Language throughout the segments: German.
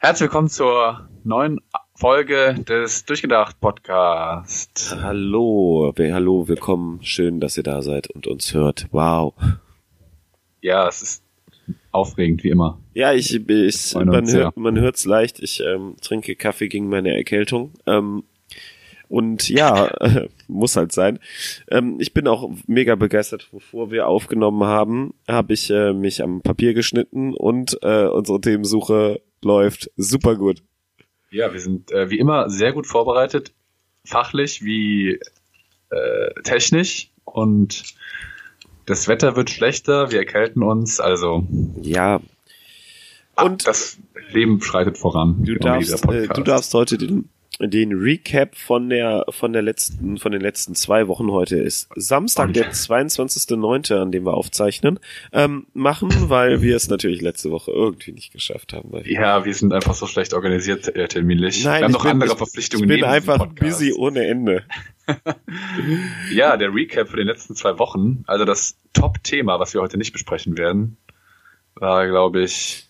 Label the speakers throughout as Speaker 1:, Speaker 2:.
Speaker 1: Herzlich willkommen zur neuen Folge des Durchgedacht Podcast.
Speaker 2: Hallo, hallo, willkommen. Schön, dass ihr da seid und uns hört. Wow.
Speaker 1: Ja, es ist aufregend wie immer.
Speaker 2: Ja, ich, ich man, hört, man hört's leicht. Ich ähm, trinke Kaffee gegen meine Erkältung. Ähm, und ja, muss halt sein. Ähm, ich bin auch mega begeistert, bevor wir aufgenommen haben, habe ich äh, mich am Papier geschnitten und äh, unsere Themensuche läuft super gut.
Speaker 1: Ja, wir sind äh, wie immer sehr gut vorbereitet, fachlich wie äh, technisch und das Wetter wird schlechter, wir erkälten uns, also
Speaker 2: ja.
Speaker 1: Und das Leben schreitet voran.
Speaker 2: Du darfst, äh, du darfst heute den den Recap von der von der letzten von den letzten zwei Wochen heute ist. Samstag der 22.9. an dem wir aufzeichnen ähm, machen weil wir es natürlich letzte Woche irgendwie nicht geschafft haben
Speaker 1: ja wir sind einfach so schlecht organisiert äh, terminlich. Nein, wir haben noch bin, andere Verpflichtungen
Speaker 2: ich bin einfach busy ohne Ende.
Speaker 1: Ja der Recap für den letzten zwei Wochen also das Top-Thema was wir heute nicht besprechen werden war glaube ich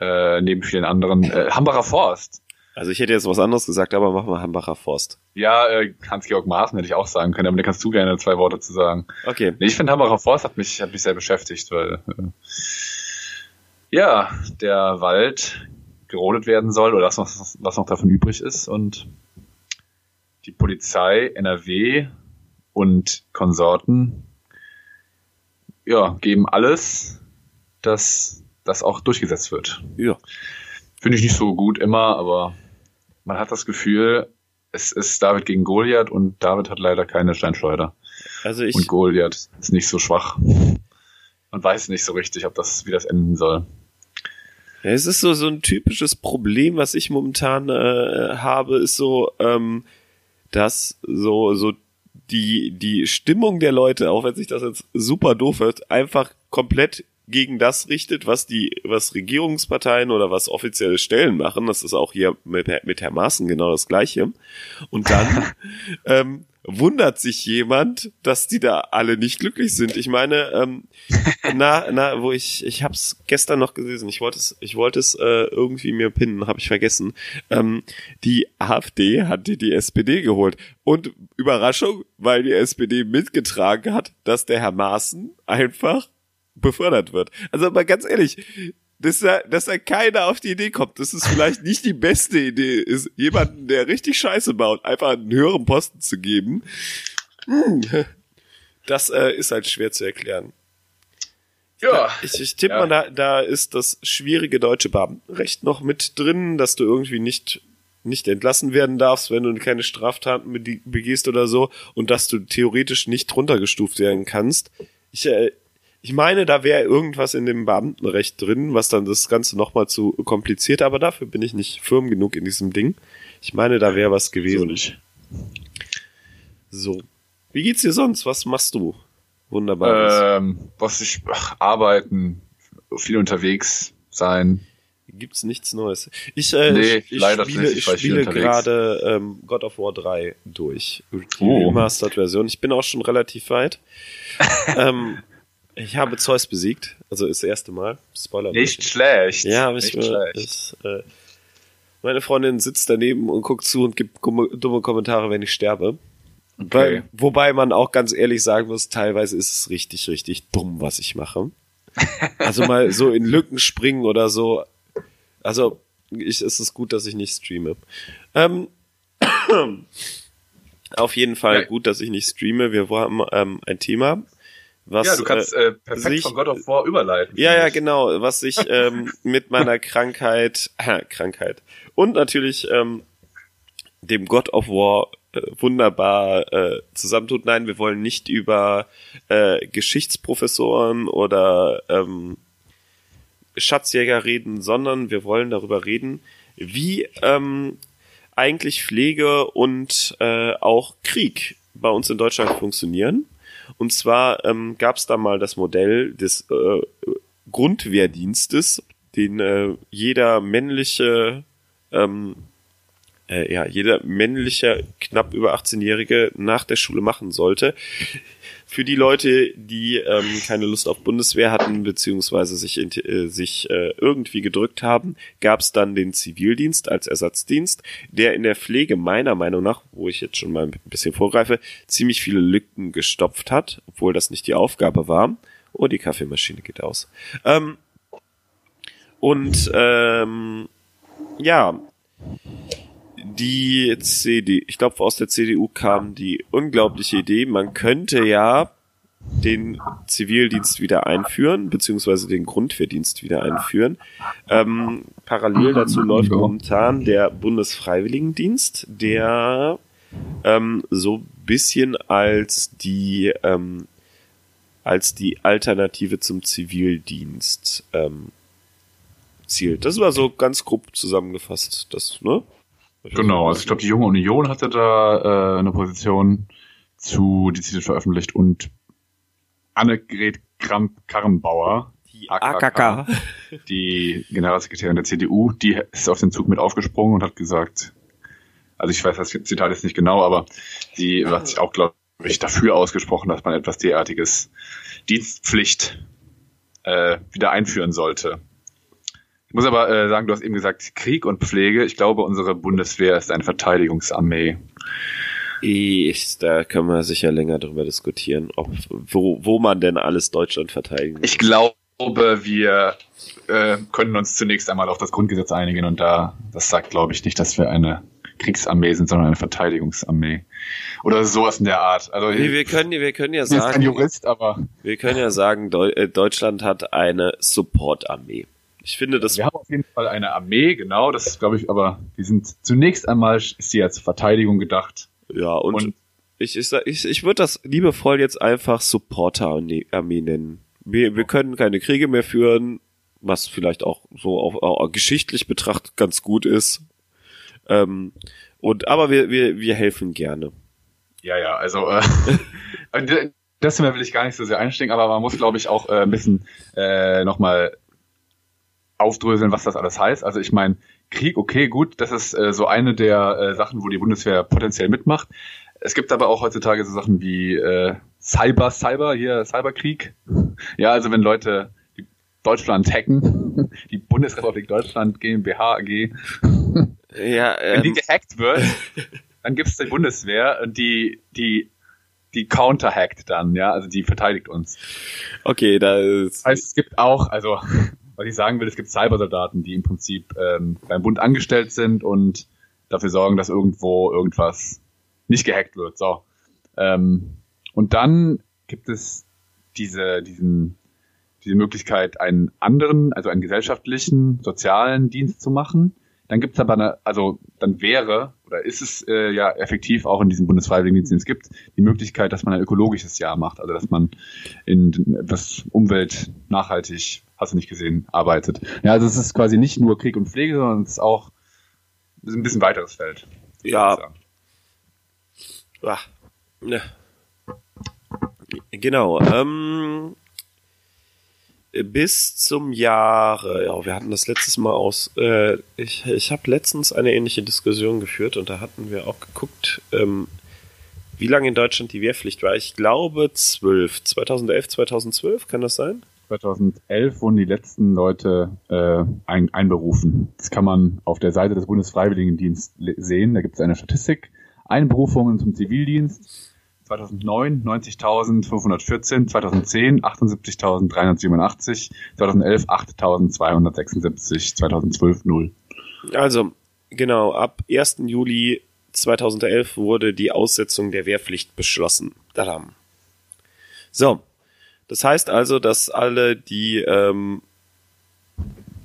Speaker 1: äh, neben vielen anderen äh, Hambacher Forst
Speaker 2: also ich hätte jetzt was anderes gesagt, aber machen wir Hambacher Forst.
Speaker 1: Ja, äh, Hans-Georg Maaßen hätte ich auch sagen können, aber da kannst du gerne zwei Worte zu sagen.
Speaker 2: Okay.
Speaker 1: Nee, ich finde Hambacher Forst hat mich, hat mich sehr beschäftigt, weil äh, ja, der Wald gerodet werden soll oder was noch, was noch davon übrig ist und die Polizei, NRW und Konsorten ja, geben alles, dass das auch durchgesetzt wird.
Speaker 2: Ja.
Speaker 1: Finde ich nicht so gut immer, aber man hat das Gefühl, es ist David gegen Goliath und David hat leider keine Steinschleuder.
Speaker 2: Also ich
Speaker 1: und Goliath ist nicht so schwach. Man weiß nicht so richtig, ob das, wie das enden soll.
Speaker 2: Es ist so, so ein typisches Problem, was ich momentan äh, habe, ist so, ähm, dass so, so die, die Stimmung der Leute, auch wenn sich das jetzt super doof hört, einfach komplett gegen das richtet, was die, was Regierungsparteien oder was offizielle Stellen machen. Das ist auch hier mit, mit Herr Maaßen genau das Gleiche. Und dann ähm, wundert sich jemand, dass die da alle nicht glücklich sind. Ich meine, ähm, na, na, wo ich, ich hab's gestern noch gelesen. Ich wollte es, ich wollte es äh, irgendwie mir pinnen, habe ich vergessen. Ähm, die AfD hat die, die SPD geholt und Überraschung, weil die SPD mitgetragen hat, dass der Herr Maaßen einfach befördert wird. Also mal ganz ehrlich, dass da, dass da keiner auf die Idee kommt, dass es vielleicht nicht die beste Idee ist, jemanden, der richtig Scheiße baut, einfach einen höheren Posten zu geben. Hm. Das äh, ist halt schwer zu erklären.
Speaker 1: Ja.
Speaker 2: Ich, ich tippe ja. mal, da, da ist das schwierige deutsche Beamtenrecht noch mit drin, dass du irgendwie nicht nicht entlassen werden darfst, wenn du keine Straftaten begehst oder so und dass du theoretisch nicht runtergestuft werden kannst. Ich, äh, ich meine, da wäre irgendwas in dem Beamtenrecht drin, was dann das Ganze nochmal zu kompliziert, aber dafür bin ich nicht firm genug in diesem Ding. Ich meine, da wäre was gewesen. So. So. Wie geht's dir sonst? Was machst du? Wunderbar.
Speaker 1: Ähm, was ich, ach, arbeiten, viel unterwegs sein.
Speaker 2: Gibt's nichts Neues. Ich, äh,
Speaker 1: nee,
Speaker 2: ich,
Speaker 1: leider
Speaker 2: spiele,
Speaker 1: nicht,
Speaker 2: ich spiele gerade ähm, God of War 3 durch. Die
Speaker 1: Oh.
Speaker 2: Remastered-Version. Ich bin auch schon relativ weit. ähm, ich habe Zeus besiegt, also das erste Mal. Spoiler.
Speaker 1: Nicht schlecht.
Speaker 2: Ja, aber
Speaker 1: nicht
Speaker 2: ich,
Speaker 1: schlecht.
Speaker 2: ich äh, meine Freundin sitzt daneben und guckt zu und gibt dumme Kommentare, wenn ich sterbe.
Speaker 1: Okay.
Speaker 2: Weil, wobei man auch ganz ehrlich sagen muss, teilweise ist es richtig, richtig dumm, was ich mache. Also mal so in Lücken springen oder so. Also ich, ist es gut, dass ich nicht streame. Ähm, auf jeden Fall gut, dass ich nicht streame. Wir haben ähm, ein Thema, was
Speaker 1: ja, du kannst äh, perfekt
Speaker 2: sich-
Speaker 1: von God of War überleiten.
Speaker 2: ja, ja, genau, was sich ähm, mit meiner Krankheit, äh, Krankheit und natürlich ähm, dem God of War äh, wunderbar äh, zusammentut. Nein, wir wollen nicht über äh, Geschichtsprofessoren oder ähm, Schatzjäger reden, sondern wir wollen darüber reden, wie ähm, eigentlich Pflege und äh, auch Krieg bei uns in Deutschland funktionieren. Und zwar ähm, gab es da mal das Modell des äh, Grundwehrdienstes, den äh, jeder männliche ähm, äh, ja, jeder männliche, knapp über 18-Jährige nach der Schule machen sollte. Für die Leute, die ähm, keine Lust auf Bundeswehr hatten, beziehungsweise sich, äh, sich äh, irgendwie gedrückt haben, gab es dann den Zivildienst als Ersatzdienst, der in der Pflege meiner Meinung nach, wo ich jetzt schon mal ein bisschen vorgreife, ziemlich viele Lücken gestopft hat, obwohl das nicht die Aufgabe war. Oh, die Kaffeemaschine geht aus. Ähm, und ähm, ja, die CD, ich glaube aus der CDU kam die unglaubliche Idee, man könnte ja den Zivildienst wieder einführen, beziehungsweise den Grundwehrdienst wieder einführen. Ähm, parallel dazu läuft momentan der Bundesfreiwilligendienst, der ähm, so bisschen als die ähm, als die Alternative zum Zivildienst ähm, zielt. Das war so ganz grob zusammengefasst, das, ne?
Speaker 1: Genau, also ich glaube, die Junge Union hatte da äh, eine Position zu dezidiert veröffentlicht und Annegret Kramp-Karrenbauer,
Speaker 2: die AKK,
Speaker 1: die Generalsekretärin der CDU, die ist auf den Zug mit aufgesprungen und hat gesagt, also ich weiß das Zitat jetzt nicht genau, aber sie hat sich auch, glaube ich, dafür ausgesprochen, dass man etwas derartiges Dienstpflicht äh, wieder einführen sollte. Ich muss aber äh, sagen, du hast eben gesagt, Krieg und Pflege. Ich glaube, unsere Bundeswehr ist eine Verteidigungsarmee.
Speaker 2: Ich, da können wir sicher länger darüber diskutieren, ob, wo, wo man denn alles Deutschland verteidigen
Speaker 1: Ich glaube, wir äh, können uns zunächst einmal auf das Grundgesetz einigen und da, das sagt, glaube ich, nicht, dass wir eine Kriegsarmee sind, sondern eine Verteidigungsarmee. Oder sowas in der Art. Also
Speaker 2: nee, wir können, wir können ja sagen,
Speaker 1: bin kein Jurist, aber
Speaker 2: wir können ja sagen, äh, Deutschland hat eine Supportarmee. Ich finde das.
Speaker 1: Wir haben auf jeden Fall eine Armee, genau, das ist, glaube ich, aber die sind zunächst einmal ist sie als Verteidigung gedacht.
Speaker 2: Ja, und, und ich, ich, ich, ich würde das liebevoll jetzt einfach Supporter-Armee nennen. Wir, wir können keine Kriege mehr führen, was vielleicht auch so auch, auch geschichtlich betrachtet ganz gut ist. Ähm, und aber wir, wir, wir helfen gerne.
Speaker 1: Ja, ja, also äh, das will ich gar nicht so sehr einsteigen, aber man muss, glaube ich, auch äh, ein bisschen äh, nochmal aufdröseln, was das alles heißt. Also ich meine, Krieg, okay, gut, das ist äh, so eine der äh, Sachen, wo die Bundeswehr potenziell mitmacht. Es gibt aber auch heutzutage so Sachen wie äh, Cyber, Cyber, hier Cyberkrieg. Ja, also wenn Leute Deutschland hacken, die Bundesrepublik Deutschland GmbH AG,
Speaker 2: ja,
Speaker 1: ähm, wenn die ähm, gehackt wird, dann gibt es die Bundeswehr und die, die die counterhackt dann, ja, also die verteidigt uns.
Speaker 2: Okay, da ist.
Speaker 1: Das heißt, es gibt auch, also was ich sagen will, es gibt Cybersoldaten, die im Prinzip ähm, beim Bund angestellt sind und dafür sorgen, dass irgendwo irgendwas nicht gehackt wird. So. Ähm, und dann gibt es diese, diesen, diese Möglichkeit, einen anderen, also einen gesellschaftlichen, sozialen Dienst zu machen. Dann gibt es aber eine, also dann wäre oder ist es äh, ja effektiv auch in diesem Bundesfreiwilligendienst, den es gibt, die Möglichkeit, dass man ein ökologisches Jahr macht, also dass man in etwas Umwelt nachhaltig hast du nicht gesehen, arbeitet. Ja, also es ist quasi nicht nur Krieg und Pflege, sondern es ist auch ein bisschen weiteres Feld.
Speaker 2: Ja. Ach, ne. Genau. Ähm, bis zum Jahre, ja, wir hatten das letztes Mal aus, äh, ich, ich habe letztens eine ähnliche Diskussion geführt und da hatten wir auch geguckt, ähm, wie lange in Deutschland die Wehrpflicht war. Ich glaube zwölf, 2011, 2012, kann das sein?
Speaker 1: 2011 wurden die letzten Leute äh, ein, einberufen. Das kann man auf der Seite des Bundesfreiwilligendienstes sehen. Da gibt es eine Statistik. Einberufungen zum Zivildienst. 2009 90.514, 2010 78.387, 2011 8.276, 2012 0.
Speaker 2: Also, genau, ab 1. Juli 2011 wurde die Aussetzung der Wehrpflicht beschlossen. Dadam. So, das heißt also, dass alle, die ähm,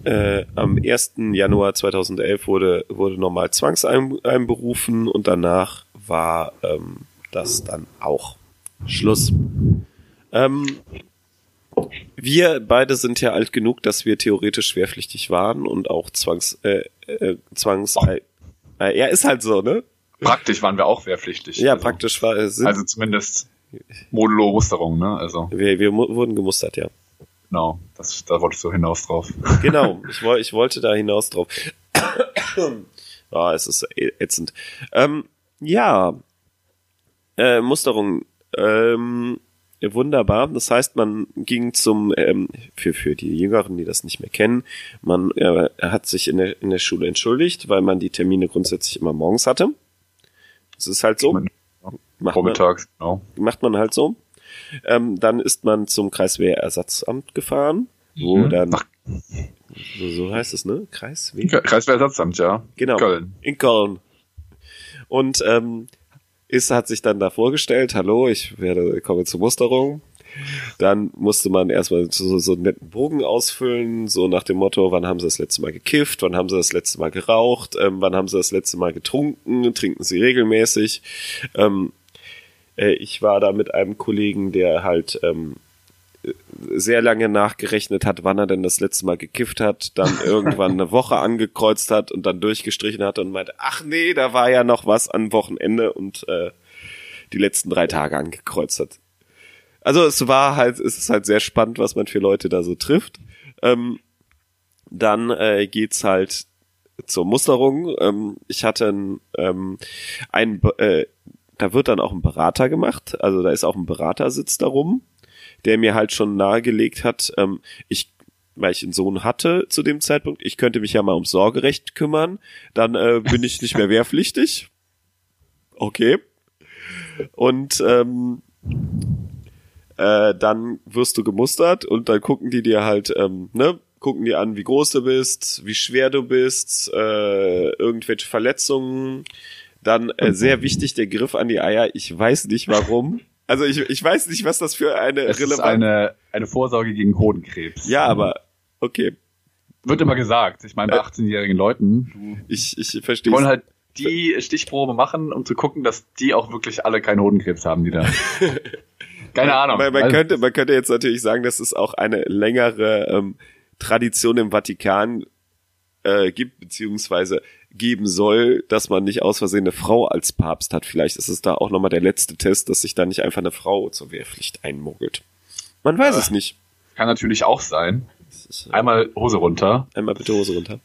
Speaker 2: äh, am 1. Januar 2011 wurde, wurde nochmal zwangseinberufen und danach war ähm, das dann auch Schluss. Ähm, wir beide sind ja alt genug, dass wir theoretisch schwerpflichtig waren und auch zwangs, äh, äh, zwangs, äh, äh, ja, ist halt so, ne?
Speaker 1: Praktisch waren wir auch wehrpflichtig.
Speaker 2: Ja, also, praktisch war es.
Speaker 1: Also zumindest Modulo Musterung, ne? Also.
Speaker 2: Wir, wir wurden gemustert, ja.
Speaker 1: Genau, das, da wolltest du hinaus drauf.
Speaker 2: Genau, ich, ich wollte da hinaus drauf. Ah, es ist ätzend. Ähm, ja, äh, Musterung. Ähm, wunderbar. Das heißt, man ging zum, ähm, für, für die Jüngeren, die das nicht mehr kennen, man äh, hat sich in der, in der Schule entschuldigt, weil man die Termine grundsätzlich immer morgens hatte. Das ist halt so.
Speaker 1: Macht Vormittags,
Speaker 2: man, genau. Macht man halt so. Ähm, dann ist man zum Kreiswehrersatzamt gefahren, wo mhm. dann, so, so heißt es, ne? Kreiswehr?
Speaker 1: Kreiswehrersatzamt, ja.
Speaker 2: Genau. Köln. In Köln. Und ähm, ist, hat sich dann da vorgestellt, hallo, ich werde, komme zur Musterung. Dann musste man erstmal so, so einen netten Bogen ausfüllen, so nach dem Motto, wann haben sie das letzte Mal gekifft, wann haben sie das letzte Mal geraucht, ähm, wann haben sie das letzte Mal getrunken, trinken sie regelmäßig. Ähm, äh, ich war da mit einem Kollegen, der halt ähm, sehr lange nachgerechnet hat, wann er denn das letzte Mal gekifft hat, dann irgendwann eine Woche angekreuzt hat und dann durchgestrichen hat und meinte, ach nee, da war ja noch was am Wochenende und äh, die letzten drei Tage angekreuzt hat. Also es war halt, es ist halt sehr spannend, was man für Leute da so trifft. Ähm, dann äh, geht's halt zur Musterung. Ähm, ich hatte ein, ähm, ein äh, da wird dann auch ein Berater gemacht, also da ist auch ein Beratersitz darum der mir halt schon nahegelegt hat, ähm, ich weil ich einen Sohn hatte zu dem Zeitpunkt, ich könnte mich ja mal ums Sorgerecht kümmern, dann äh, bin ich nicht mehr wehrpflichtig. Okay. Und ähm, äh, dann wirst du gemustert und dann gucken die dir halt, ähm, ne, gucken die an, wie groß du bist, wie schwer du bist, äh, irgendwelche Verletzungen. Dann äh, sehr wichtig der Griff an die Eier. Ich weiß nicht warum. Also ich, ich weiß nicht, was das für eine
Speaker 1: es relevante... Ist eine, eine Vorsorge gegen Hodenkrebs.
Speaker 2: Ja, aber okay.
Speaker 1: Wird immer gesagt. Ich meine, bei 18-jährigen äh, Leuten.
Speaker 2: Ich, ich verstehe.
Speaker 1: Die wollen halt die Stichprobe machen, um zu gucken, dass die auch wirklich alle keinen Hodenkrebs haben, die da. Keine Ahnung.
Speaker 2: Man, man, also, könnte, man könnte jetzt natürlich sagen, dass es auch eine längere ähm, Tradition im Vatikan äh, gibt, beziehungsweise geben soll, dass man nicht aus Versehen eine Frau als Papst hat. Vielleicht ist es da auch nochmal der letzte Test, dass sich da nicht einfach eine Frau zur Wehrpflicht einmuggelt. Man weiß äh, es nicht.
Speaker 1: Kann natürlich auch sein. Ist, äh, einmal Hose runter.
Speaker 2: Einmal bitte Hose runter.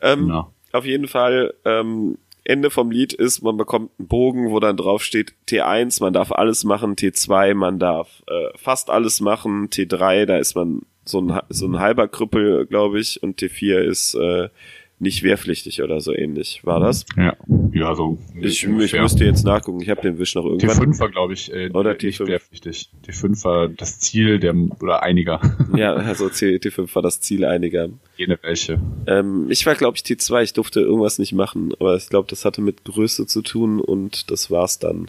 Speaker 2: Ähm, ja. Auf jeden Fall, ähm, Ende vom Lied ist, man bekommt einen Bogen, wo dann drauf steht T1, man darf alles machen, T2, man darf äh, fast alles machen, T3, da ist man so ein, so ein halber Krüppel, glaube ich, und T4 ist äh, nicht wehrpflichtig oder so ähnlich. War das?
Speaker 1: Ja, ja so.
Speaker 2: Ich, ich müsste jetzt nachgucken. Ich habe den Wisch noch irgendwann.
Speaker 1: T5 war, glaube ich, äh, oder nicht T5. wehrpflichtig. T5 war das Ziel der oder einiger.
Speaker 2: Ja, also T5 war das Ziel einiger.
Speaker 1: Jene welche.
Speaker 2: Ähm, ich war, glaube ich, T2. Ich durfte irgendwas nicht machen, aber ich glaube, das hatte mit Größe zu tun und das war's dann.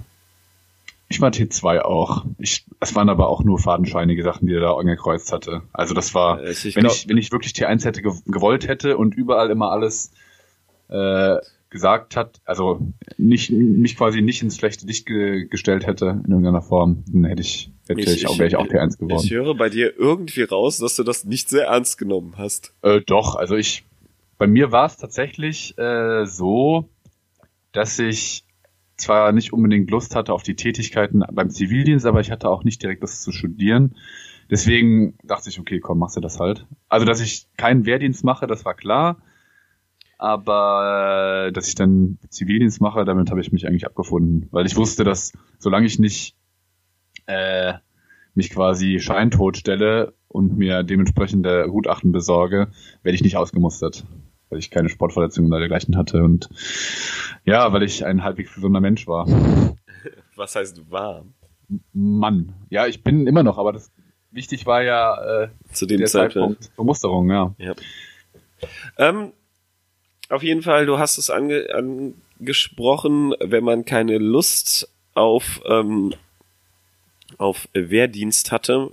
Speaker 1: Ich war T2 auch. Ich, es waren aber auch nur fadenscheinige Sachen, die er da angekreuzt hatte. Also das war, äh, ich wenn, glaub, ich, wenn ich wirklich T1 hätte gewollt hätte und überall immer alles äh, gesagt hat, also nicht mich quasi nicht ins schlechte Licht ge gestellt hätte in irgendeiner Form, dann hätte ich, hätte ich, ich auch, wäre ich auch T1 geworden.
Speaker 2: Ich höre bei dir irgendwie raus, dass du das nicht sehr ernst genommen hast.
Speaker 1: Äh, doch, also ich, bei mir war es tatsächlich äh, so, dass ich zwar nicht unbedingt Lust hatte auf die Tätigkeiten beim Zivildienst, aber ich hatte auch nicht direkt das zu studieren. Deswegen dachte ich, okay, komm, machst du das halt. Also, dass ich keinen Wehrdienst mache, das war klar. Aber äh, dass ich dann Zivildienst mache, damit habe ich mich eigentlich abgefunden. Weil ich wusste, dass solange ich nicht äh, mich quasi scheintot stelle und mir dementsprechende Gutachten besorge, werde ich nicht ausgemustert weil ich keine Sportverletzungen oder dergleichen hatte und ja, weil ich ein halbwegs gesunder Mensch war.
Speaker 2: Was heißt du war?
Speaker 1: Mann. Ja, ich bin immer noch, aber das wichtig war ja äh,
Speaker 2: zu dem Zeitpunkt
Speaker 1: Bemusterung, ja.
Speaker 2: ja. Ähm, auf jeden Fall, du hast es ange angesprochen, wenn man keine Lust auf ähm, auf Wehrdienst hatte,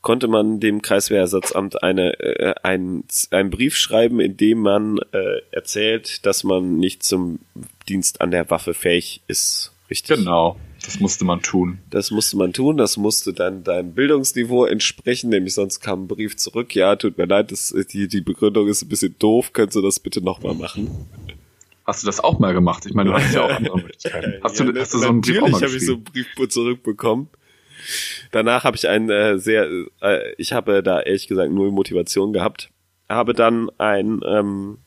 Speaker 2: konnte man dem Kreiswehrersatzamt eine, äh, ein, einen Brief schreiben, in dem man äh, erzählt, dass man nicht zum Dienst an der Waffe fähig ist. Richtig?
Speaker 1: Genau. Das musste man tun.
Speaker 2: Das musste man tun, das musste dann deinem Bildungsniveau entsprechen, nämlich sonst kam ein Brief zurück, ja, tut mir leid, das, die, die Begründung ist ein bisschen doof, könntest du das bitte nochmal machen?
Speaker 1: Hast du das auch mal gemacht? Ich meine, du hast ja auch andere Möglichkeiten. Hast, ja, du, hast du so einen
Speaker 2: Brief auch mal habe ich so einen Brief zurückbekommen. Danach habe ich ein äh, sehr, äh, ich habe da ehrlich gesagt null Motivation gehabt. Habe dann ein, ähm,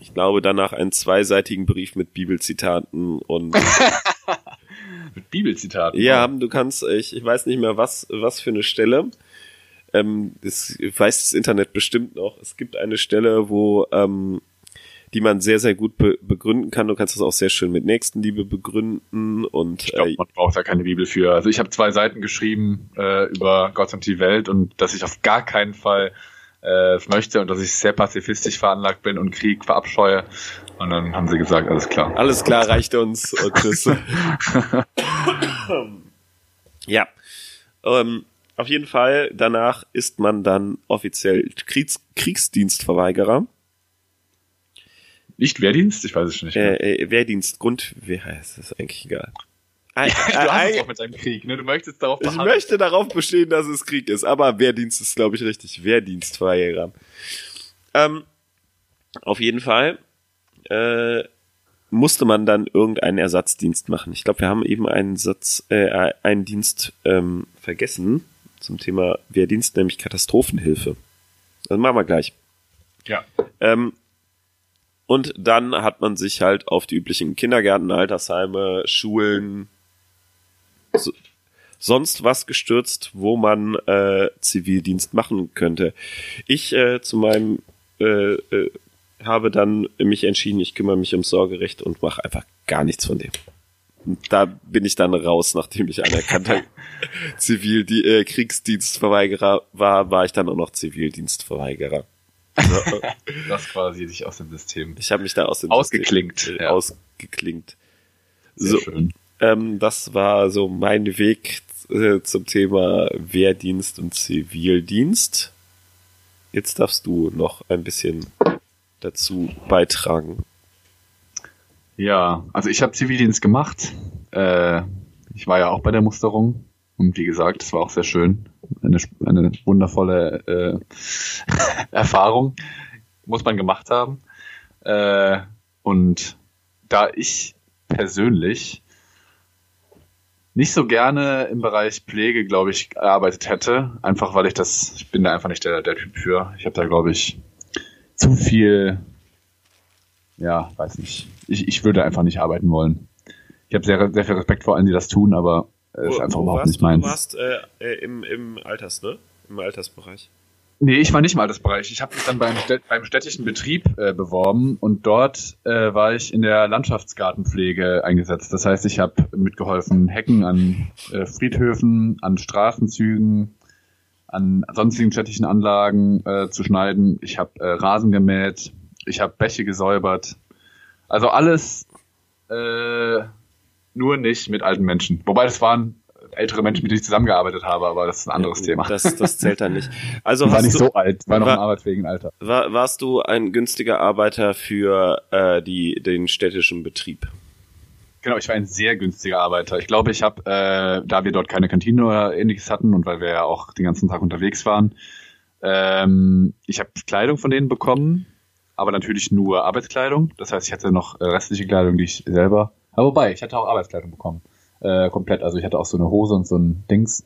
Speaker 2: ich glaube, danach einen zweiseitigen Brief mit Bibelzitaten und
Speaker 1: mit Bibelzitaten.
Speaker 2: Ja, du kannst, ich, ich weiß nicht mehr was, was für eine Stelle. Ähm, das weiß das Internet bestimmt noch. Es gibt eine Stelle, wo ähm, die man sehr, sehr gut be begründen kann. Du kannst das auch sehr schön mit Nächstenliebe begründen und
Speaker 1: ich glaub, äh, man braucht da keine Bibel für. Also ich habe zwei Seiten geschrieben äh, über Gott und die Welt und dass ich auf gar keinen Fall äh, möchte und dass ich sehr pazifistisch veranlagt bin und Krieg verabscheue. Und dann haben sie gesagt, alles klar.
Speaker 2: Alles klar, reicht uns. Und tschüss. ja. Ähm, auf jeden Fall, danach ist man dann offiziell Kriegs Kriegsdienstverweigerer.
Speaker 1: Nicht Wehrdienst? Ich weiß es schon nicht.
Speaker 2: Mehr. Äh, äh, Wehrdienst, Grundwehr, das ist eigentlich egal.
Speaker 1: Ja, du hast es auch mit deinem Krieg, ne? Du möchtest darauf
Speaker 2: beharren. Ich möchte darauf bestehen, dass es Krieg ist, aber Wehrdienst ist, glaube ich, richtig. Wehrdienstverweigerer. Ähm, auf jeden Fall äh, musste man dann irgendeinen Ersatzdienst machen. Ich glaube, wir haben eben einen Satz, äh, einen Dienst ähm, vergessen zum Thema Wehrdienst, nämlich Katastrophenhilfe. Das machen wir gleich.
Speaker 1: Ja.
Speaker 2: Ähm, und dann hat man sich halt auf die üblichen Kindergärten, Altersheime, Schulen, so, sonst was gestürzt, wo man äh, Zivildienst machen könnte. Ich äh, zu meinem äh, äh, habe dann mich entschieden, ich kümmere mich ums Sorgerecht und mache einfach gar nichts von dem. Und da bin ich dann raus, nachdem ich anerkannter Zivil die äh, Kriegsdienstverweigerer war, war ich dann auch noch Zivildienstverweigerer.
Speaker 1: So. das quasi dich aus dem System.
Speaker 2: Ich habe mich da aus dem
Speaker 1: ausgeklingt,
Speaker 2: System, äh, ja. ausgeklingt. Sehr so, schön. Ähm, das war so mein Weg äh, zum Thema Wehrdienst und Zivildienst. Jetzt darfst du noch ein bisschen dazu beitragen.
Speaker 1: Ja, also ich habe Zivildienst gemacht. Äh, ich war ja auch bei der Musterung und wie gesagt, es war auch sehr schön. Eine, eine wundervolle äh, Erfahrung. Muss man gemacht haben. Äh, und da ich persönlich nicht so gerne im Bereich Pflege, glaube ich, gearbeitet hätte. Einfach weil ich das, ich bin da einfach nicht der, der Typ für. Ich habe da, glaube ich, zu viel, ja, weiß nicht. Ich, ich würde einfach nicht arbeiten wollen. Ich habe sehr, sehr viel Respekt vor allen, die das tun, aber äh, ist einfach überhaupt nicht meins.
Speaker 2: Du warst äh, äh, im, im Alters, ne? Im Altersbereich.
Speaker 1: Nee, ich war nicht im Altersbereich. Ich habe mich dann beim, beim städtischen Betrieb äh, beworben und dort äh, war ich in der Landschaftsgartenpflege eingesetzt. Das heißt, ich habe mitgeholfen, Hecken an äh, Friedhöfen, an Straßenzügen, an sonstigen städtischen Anlagen äh, zu schneiden. Ich habe äh, Rasen gemäht, ich habe Bäche gesäubert. Also alles äh, nur nicht mit alten Menschen. Wobei das waren ältere Menschen, mit denen ich zusammengearbeitet habe, aber das ist ein anderes ja, Thema.
Speaker 2: Das, das zählt dann nicht. Also
Speaker 1: war nicht du, so alt, war noch war, im arbeitsfähigen Alter.
Speaker 2: War, warst du ein günstiger Arbeiter für äh, die, den städtischen Betrieb?
Speaker 1: Genau, ich war ein sehr günstiger Arbeiter. Ich glaube, ich habe, äh, da wir dort keine Kantine oder ähnliches hatten und weil wir ja auch den ganzen Tag unterwegs waren, ähm, ich habe Kleidung von denen bekommen, aber natürlich nur Arbeitskleidung. Das heißt, ich hatte noch äh, restliche Kleidung, die ich selber. Aber wobei, ich hatte auch Arbeitskleidung bekommen äh, komplett. Also ich hatte auch so eine Hose und so ein Dings.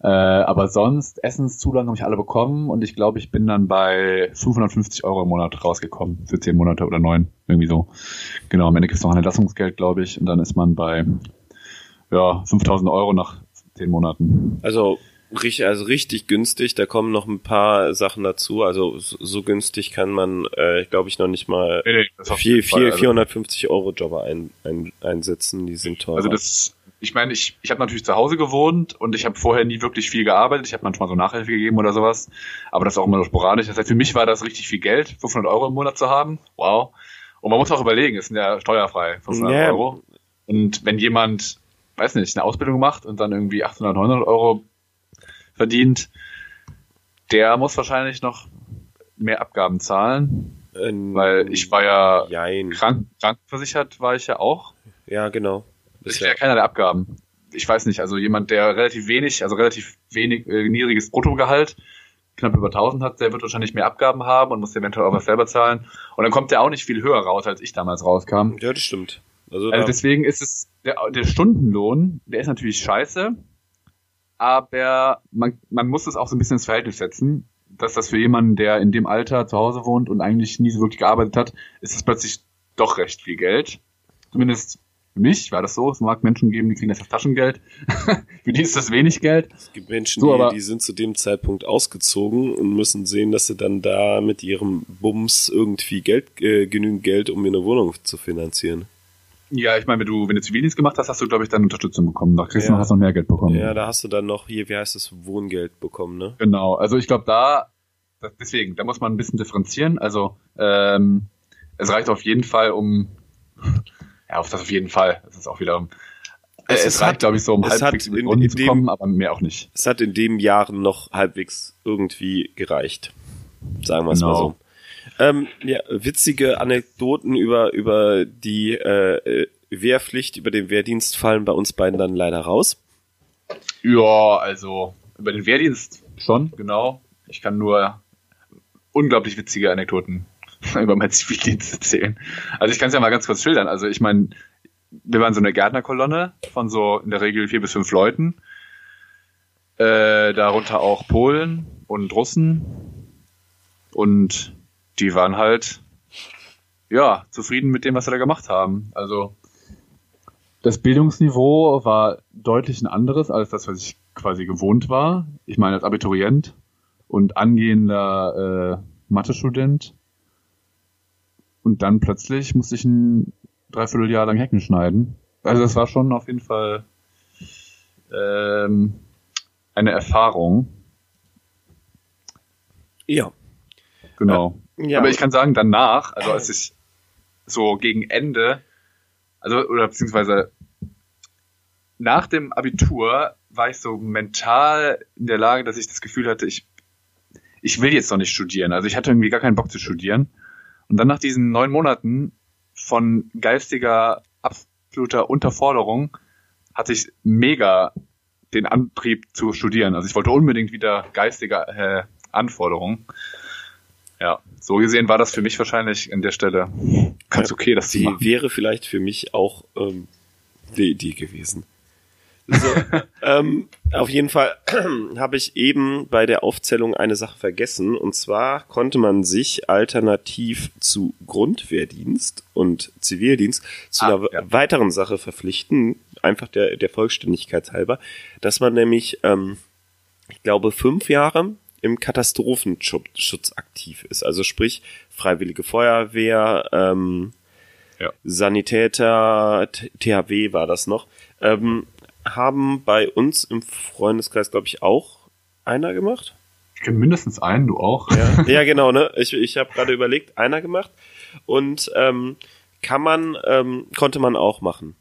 Speaker 1: Äh, aber sonst, Essenszulagen habe ich alle bekommen und ich glaube, ich bin dann bei 550 Euro im Monat rausgekommen für zehn Monate oder neun, irgendwie so. Genau, am Ende gibt es noch ein Entlassungsgeld, glaube ich, und dann ist man bei ja 5000 Euro nach zehn Monaten.
Speaker 2: Also richtig, also richtig günstig. Da kommen noch ein paar Sachen dazu. Also so, günstig kann man, äh, glaube ich, noch nicht mal nee, nee, vier, vier, 450 also, Euro Jobber ein, ein, einsetzen. Die sind teuer.
Speaker 1: Also das ich meine, ich, ich habe natürlich zu Hause gewohnt und ich habe vorher nie wirklich viel gearbeitet. Ich habe manchmal so Nachhilfe gegeben oder sowas, aber das ist auch immer so sporadisch. Das heißt, für mich war das richtig viel Geld, 500 Euro im Monat zu haben. Wow. Und man muss auch überlegen, es sind ja steuerfrei, 500 yeah. Euro. Und wenn jemand, weiß nicht, eine Ausbildung macht und dann irgendwie 800, 900 Euro verdient, der muss wahrscheinlich noch mehr Abgaben zahlen. Ähm, weil ich war ja jein. krank, krankenversichert, war ich ja auch.
Speaker 2: Ja, genau.
Speaker 1: Das wäre ja keiner der Abgaben. Ich weiß nicht, also jemand, der relativ wenig, also relativ wenig, äh, niedriges Bruttogehalt, knapp über 1000 hat, der wird wahrscheinlich mehr Abgaben haben und muss eventuell auch was selber zahlen. Und dann kommt der auch nicht viel höher raus, als ich damals rauskam.
Speaker 2: Ja, das stimmt.
Speaker 1: Also, also deswegen ist es, der, der Stundenlohn, der ist natürlich scheiße, aber man, man muss es auch so ein bisschen ins Verhältnis setzen. dass das für jemanden, der in dem Alter zu Hause wohnt und eigentlich nie so wirklich gearbeitet hat, ist es plötzlich doch recht viel Geld. Zumindest für mich war das so. Es mag Menschen geben, die kriegen das als Taschengeld. für die ist das wenig Geld.
Speaker 2: Es gibt Menschen, so, die, die sind zu dem Zeitpunkt ausgezogen und müssen sehen, dass sie dann da mit ihrem Bums irgendwie Geld, äh, genügend Geld, um mir eine Wohnung zu finanzieren.
Speaker 1: Ja, ich meine, wenn du, wenn du Zivildienst gemacht hast, hast du, glaube ich, dann Unterstützung bekommen. Da kriegst ja. du noch, hast noch mehr Geld bekommen.
Speaker 2: Ja, da hast du dann noch hier, wie heißt das, Wohngeld bekommen, ne?
Speaker 1: Genau, also ich glaube da, deswegen, da muss man ein bisschen differenzieren. Also ähm, es reicht auf jeden Fall um, ja, auf das auf jeden Fall. Das ist auch wieder es, es reicht, glaube ich, so um halbwegs in, in, in zu dem, kommen, aber mehr auch nicht.
Speaker 2: Es hat in dem Jahren noch halbwegs irgendwie gereicht. Sagen wir es genau. mal so. Ähm, ja, witzige Anekdoten über, über die äh, Wehrpflicht, über den Wehrdienst fallen bei uns beiden dann leider raus.
Speaker 1: Ja, also über den Wehrdienst schon, genau. Ich kann nur unglaublich witzige Anekdoten über meinen Zivildienst erzählen. Also ich kann es ja mal ganz kurz schildern. Also ich meine, wir waren so eine Gärtnerkolonne von so in der Regel vier bis fünf Leuten. Äh, darunter auch Polen und Russen. Und die waren halt, ja, zufrieden mit dem, was sie da gemacht haben. Also, das Bildungsniveau war deutlich ein anderes als das, was ich quasi gewohnt war. Ich meine, als Abiturient und angehender äh, Mathe-Student. Und dann plötzlich musste ich ein Dreivierteljahr lang Hecken schneiden. Also das war schon auf jeden Fall ähm, eine Erfahrung.
Speaker 2: Ja.
Speaker 1: Genau. Ja. Aber ich kann sagen, danach, also als ich so gegen Ende, also oder beziehungsweise nach dem Abitur war ich so mental in der Lage, dass ich das Gefühl hatte, ich, ich will jetzt noch nicht studieren. Also ich hatte irgendwie gar keinen Bock zu studieren. Und dann nach diesen neun Monaten von geistiger, absoluter Unterforderung hatte ich mega den Antrieb zu studieren. Also ich wollte unbedingt wieder geistige äh, Anforderungen. Ja, so gesehen war das für mich wahrscheinlich an der Stelle ganz okay, das
Speaker 2: die wäre vielleicht für mich auch ähm, die Idee gewesen. So, ähm, auf jeden Fall habe ich eben bei der Aufzählung eine Sache vergessen. Und zwar konnte man sich alternativ zu Grundwehrdienst und Zivildienst zu ah, einer ja. weiteren Sache verpflichten, einfach der, der Vollständigkeit halber, dass man nämlich, ähm, ich glaube, fünf Jahre im Katastrophenschutz aktiv ist. Also sprich Freiwillige Feuerwehr, ähm, ja. Sanitäter, THW war das noch, ähm, haben bei uns im Freundeskreis, glaube ich, auch einer gemacht.
Speaker 1: Ich kenne mindestens einen, du auch.
Speaker 2: Ja, ja genau, ne? Ich, ich habe gerade überlegt, einer gemacht. Und ähm, kann man, ähm, konnte man auch machen.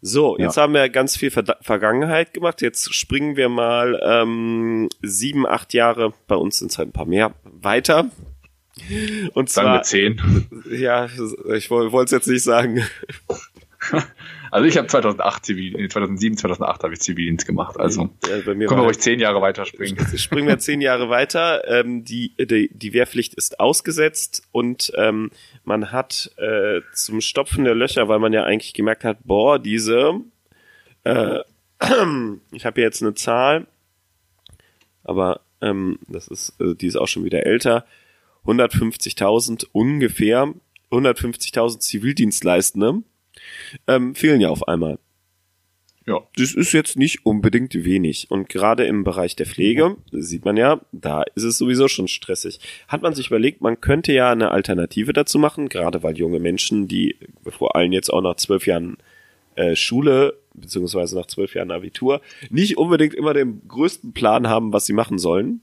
Speaker 2: So, jetzt ja. haben wir ganz viel Ver Vergangenheit gemacht. Jetzt springen wir mal ähm, sieben, acht Jahre, bei uns sind es halt ein paar mehr, weiter. Und zwar.
Speaker 1: Sagen wir zehn.
Speaker 2: Ja, ich wollte es jetzt nicht sagen.
Speaker 1: Also ich habe 2008 Zivil, 2007, 2008 habe ich Zivildienst gemacht. Also ja, bei mir können wir ruhig zehn Jahre weiterspringen.
Speaker 2: Springen wir zehn Jahre weiter. Ähm, die, die, die Wehrpflicht ist ausgesetzt und ähm, man hat äh, zum Stopfen der Löcher, weil man ja eigentlich gemerkt hat, boah, diese, äh, ich habe jetzt eine Zahl, aber ähm, das ist, äh, die ist auch schon wieder älter, 150.000 ungefähr, 150.000 Zivildienstleistende ähm, fehlen ja auf einmal. Ja. Das ist jetzt nicht unbedingt wenig. Und gerade im Bereich der Pflege, sieht man ja, da ist es sowieso schon stressig. Hat man sich überlegt, man könnte ja eine Alternative dazu machen, gerade weil junge Menschen, die vor allem jetzt auch nach zwölf Jahren äh, Schule, beziehungsweise nach zwölf Jahren Abitur, nicht unbedingt immer den größten Plan haben, was sie machen sollen.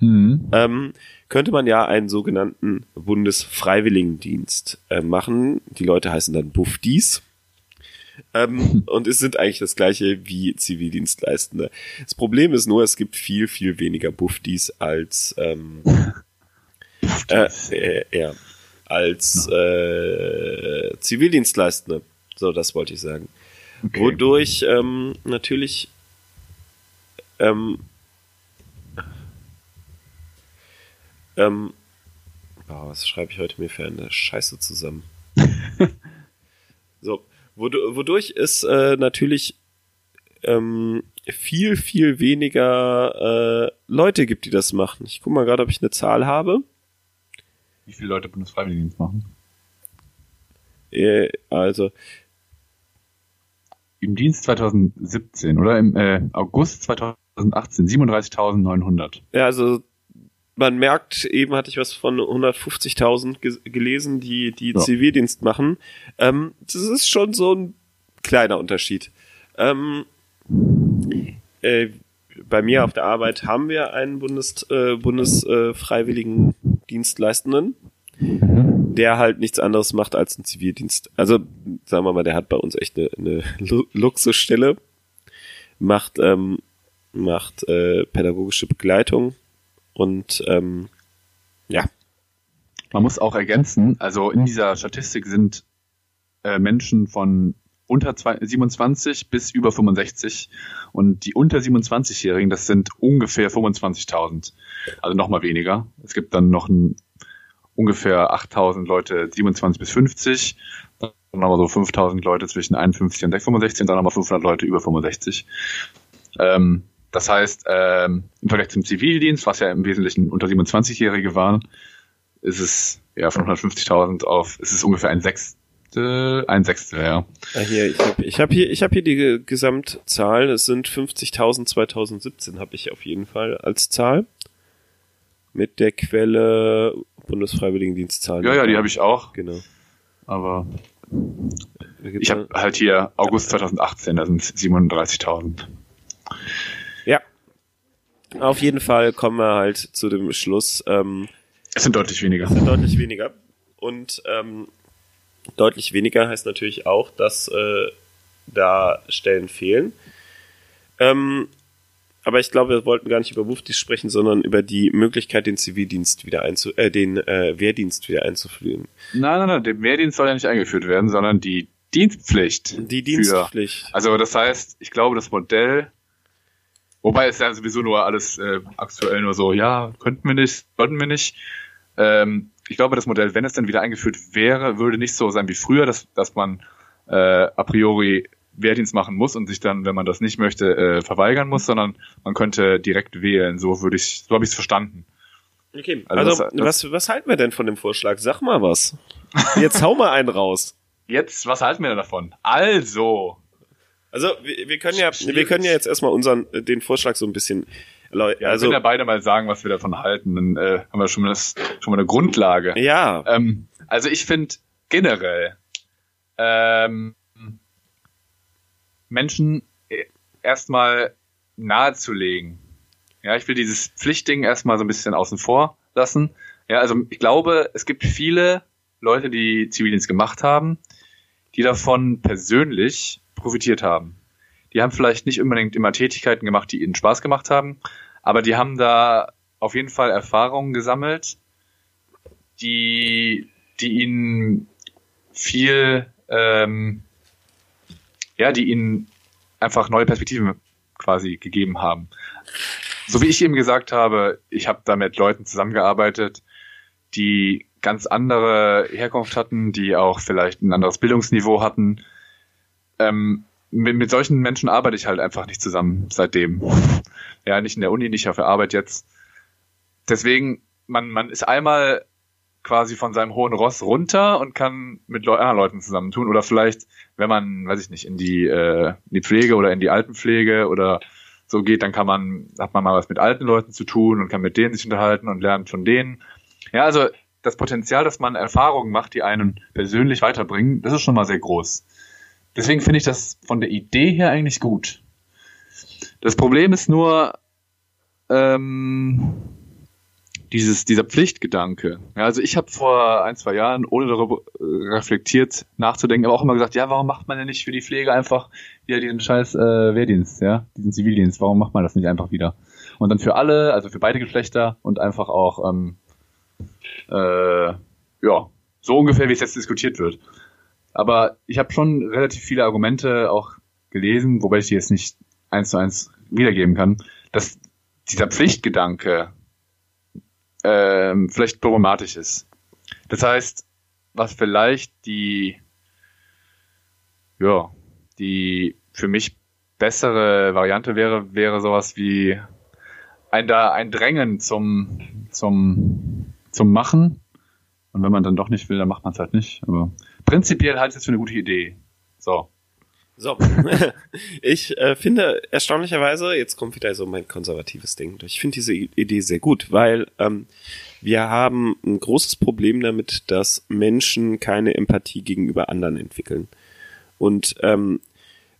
Speaker 2: Mhm. Ähm, könnte man ja einen sogenannten Bundesfreiwilligendienst äh, machen. Die Leute heißen dann Buffdies. Ähm, und es sind eigentlich das gleiche wie Zivildienstleistende. Das Problem ist nur, es gibt viel, viel weniger Buffdies als ähm, äh, äh, ja, als äh, Zivildienstleistende. So, das wollte ich sagen. Okay. Wodurch ähm, natürlich ähm, Ähm, oh, was schreibe ich heute mir für eine Scheiße zusammen? so, wodurch es äh, natürlich ähm, viel, viel weniger äh, Leute gibt, die das machen. Ich guck mal gerade, ob ich eine Zahl habe.
Speaker 1: Wie viele Leute Bundesfreiwilligendienst machen?
Speaker 2: Äh, also,
Speaker 1: Im Dienst 2017 oder im äh, August 2018 37.900.
Speaker 2: ja, also man merkt, eben hatte ich was von 150.000 ge gelesen, die die
Speaker 1: Ja.
Speaker 2: Zivildienst machen. Ähm, das ist schon so ein kleiner Unterschied. Ähm, äh, bei mir auf der Arbeit haben wir einen Bundes, äh, Bundesfreiwilligen äh, Dienstleistenden, der halt nichts anderes macht als einen Zivildienst. Also sagen wir mal, der hat bei uns echt eine, eine Lu- Luxusstelle, macht ähm, macht äh, pädagogische Begleitung und ähm, ja,
Speaker 1: Man muss auch ergänzen, also in dieser Statistik sind äh, Menschen von unter zwei, 27 bis über 65 und die unter 27-Jährigen, das sind ungefähr 25.000, also nochmal weniger. Es gibt dann noch ein, ungefähr 8.000 Leute 27 bis 50, dann nochmal so 5.000 Leute zwischen 51 und 65 und dann nochmal 500 Leute über 65. Ähm, das heißt, ähm, im Vergleich zum Zivildienst, was ja im Wesentlichen unter 27-Jährige waren, ist es ja von 150.000 auf, ist es ungefähr ein Sechstel, ein Sechstel, ja.
Speaker 2: Ah, hier, ich habe ich hab hier, ich hab hier die Ge- Gesamtzahlen. Es sind 50.000 2017 habe ich auf jeden Fall als Zahl. Mit der Quelle Bundesfreiwilligendienstzahl.
Speaker 1: Ja, ja, die habe ich auch,
Speaker 2: Genau.
Speaker 1: aber ich habe halt hier August 2018, da sind es 37.000.
Speaker 2: Auf jeden Fall kommen wir halt zu dem Schluss, ähm,
Speaker 1: Es sind deutlich weniger.
Speaker 2: sind deutlich weniger. Und ähm, deutlich weniger heißt natürlich auch, dass äh, da Stellen fehlen. Ähm, aber ich glaube, wir wollten gar nicht über Wuftis sprechen, sondern über die Möglichkeit, den Zivildienst wieder einzu, äh, den äh, Wehrdienst wieder einzuführen.
Speaker 1: Nein, nein, nein, der Wehrdienst soll ja nicht eingeführt werden, sondern die Dienstpflicht.
Speaker 2: Die
Speaker 1: Für,
Speaker 2: Dienstpflicht.
Speaker 1: also das heißt, ich glaube, das Modell, wobei es ja sowieso nur alles äh, aktuell nur so, ja, könnten wir nicht, sollten wir nicht. Ähm, ich glaube, das Modell, wenn es dann wieder eingeführt wäre, würde nicht so sein wie früher, dass, dass man äh, a priori Wehrdienst machen muss und sich dann, wenn man das nicht möchte, äh, verweigern muss, sondern man könnte direkt wählen. So würde ich, so habe ich es verstanden.
Speaker 2: Okay,
Speaker 1: Also
Speaker 2: also,
Speaker 1: das-
Speaker 2: was, was halten wir denn von dem Vorschlag? Sag mal was. Jetzt hau mal einen raus.
Speaker 1: Jetzt, was halten wir denn davon? Also,
Speaker 2: Also wir, wir können ja,
Speaker 1: Schwierig.
Speaker 2: wir können ja jetzt erstmal unseren äh, den Vorschlag so ein bisschen
Speaker 1: ja,
Speaker 2: also
Speaker 1: wenn ja beide mal sagen, was wir davon halten, dann äh, haben wir schon mal, das, schon mal eine Grundlage.
Speaker 2: ja,
Speaker 1: Ähm, also ich finde generell ähm, Menschen äh, erstmal nahezulegen. Ja, ich will dieses Pflichtding erstmal so ein bisschen außen vor lassen. Ja, also ich glaube, es gibt viele Leute, die Zivildienst gemacht haben, die davon persönlich profitiert haben. Die haben vielleicht nicht unbedingt immer Tätigkeiten gemacht, die ihnen Spaß gemacht haben, aber die haben da auf jeden Fall Erfahrungen gesammelt, die, die ihnen viel, ähm, ja, die ihnen einfach neue Perspektiven quasi gegeben haben. So wie ich eben gesagt habe, ich habe da mit Leuten zusammengearbeitet, die ganz andere Herkunft hatten, die auch vielleicht ein anderes Bildungsniveau hatten. Ähm, mit, mit solchen Menschen arbeite ich halt einfach nicht zusammen seitdem. Ja, nicht in der Uni, nicht auf der Arbeit jetzt. Deswegen, man, man ist einmal quasi von seinem hohen Ross runter und kann mit Leu anderen Leuten zusammentun. Oder vielleicht, wenn man, weiß ich nicht, in die, äh, in die Pflege oder in die Altenpflege oder so geht, dann kann man, hat man mal was mit alten Leuten zu tun und kann mit denen sich unterhalten und lernt von denen. Ja, also das Potenzial, dass man Erfahrungen macht, die einen persönlich weiterbringen, das ist schon mal sehr groß. Deswegen finde ich das von der Idee her eigentlich gut. Das Problem ist nur, ähm, dieses, dieser Pflichtgedanke. Ja, also ich habe vor ein, zwei Jahren, ohne darüber äh, reflektiert nachzudenken, aber auch immer gesagt, ja, warum macht man denn nicht für die Pflege einfach wieder diesen scheiß äh, Wehrdienst, ja, diesen Zivildienst, warum macht man das nicht einfach wieder? Und dann für alle, also für beide Geschlechter und einfach auch, ähm, äh, ja, so ungefähr, wie es jetzt diskutiert wird. Aber ich habe schon relativ viele Argumente auch gelesen, wobei ich die jetzt nicht eins zu eins wiedergeben kann, dass dieser Pflichtgedanke ähm, vielleicht problematisch ist. Das heißt, was vielleicht die, ja, die für mich bessere Variante wäre, wäre sowas wie ein, da, ein Drängen zum, zum, zum Machen. Und wenn man dann doch nicht will, dann macht man es halt nicht. Aber prinzipiell halte ich es für eine gute Idee. So.
Speaker 2: So, ich äh, finde erstaunlicherweise, jetzt kommt wieder so mein konservatives Ding. Ich finde diese Idee sehr gut, weil ähm, wir haben ein großes Problem damit, dass Menschen keine Empathie gegenüber anderen entwickeln. Und ähm,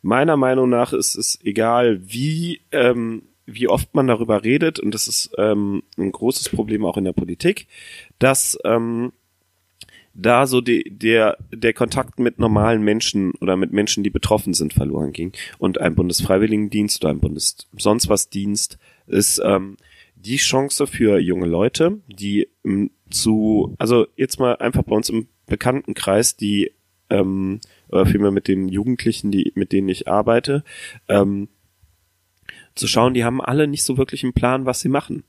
Speaker 2: meiner Meinung nach ist es egal, wie ähm, wie oft man darüber redet, und das ist ähm, ein großes Problem auch in der Politik, dass ähm, da so die, der, der Kontakt mit normalen Menschen oder mit Menschen, die betroffen sind, verloren ging. Und ein Bundesfreiwilligendienst oder ein Bundes sonst was Dienst ist ähm, die Chance für junge Leute, die ähm, zu, also jetzt mal einfach bei uns im Bekanntenkreis, die ähm, oder vielmehr mit den Jugendlichen, die, mit denen ich arbeite, ähm, zu schauen, die haben alle nicht so wirklich einen Plan, was sie machen.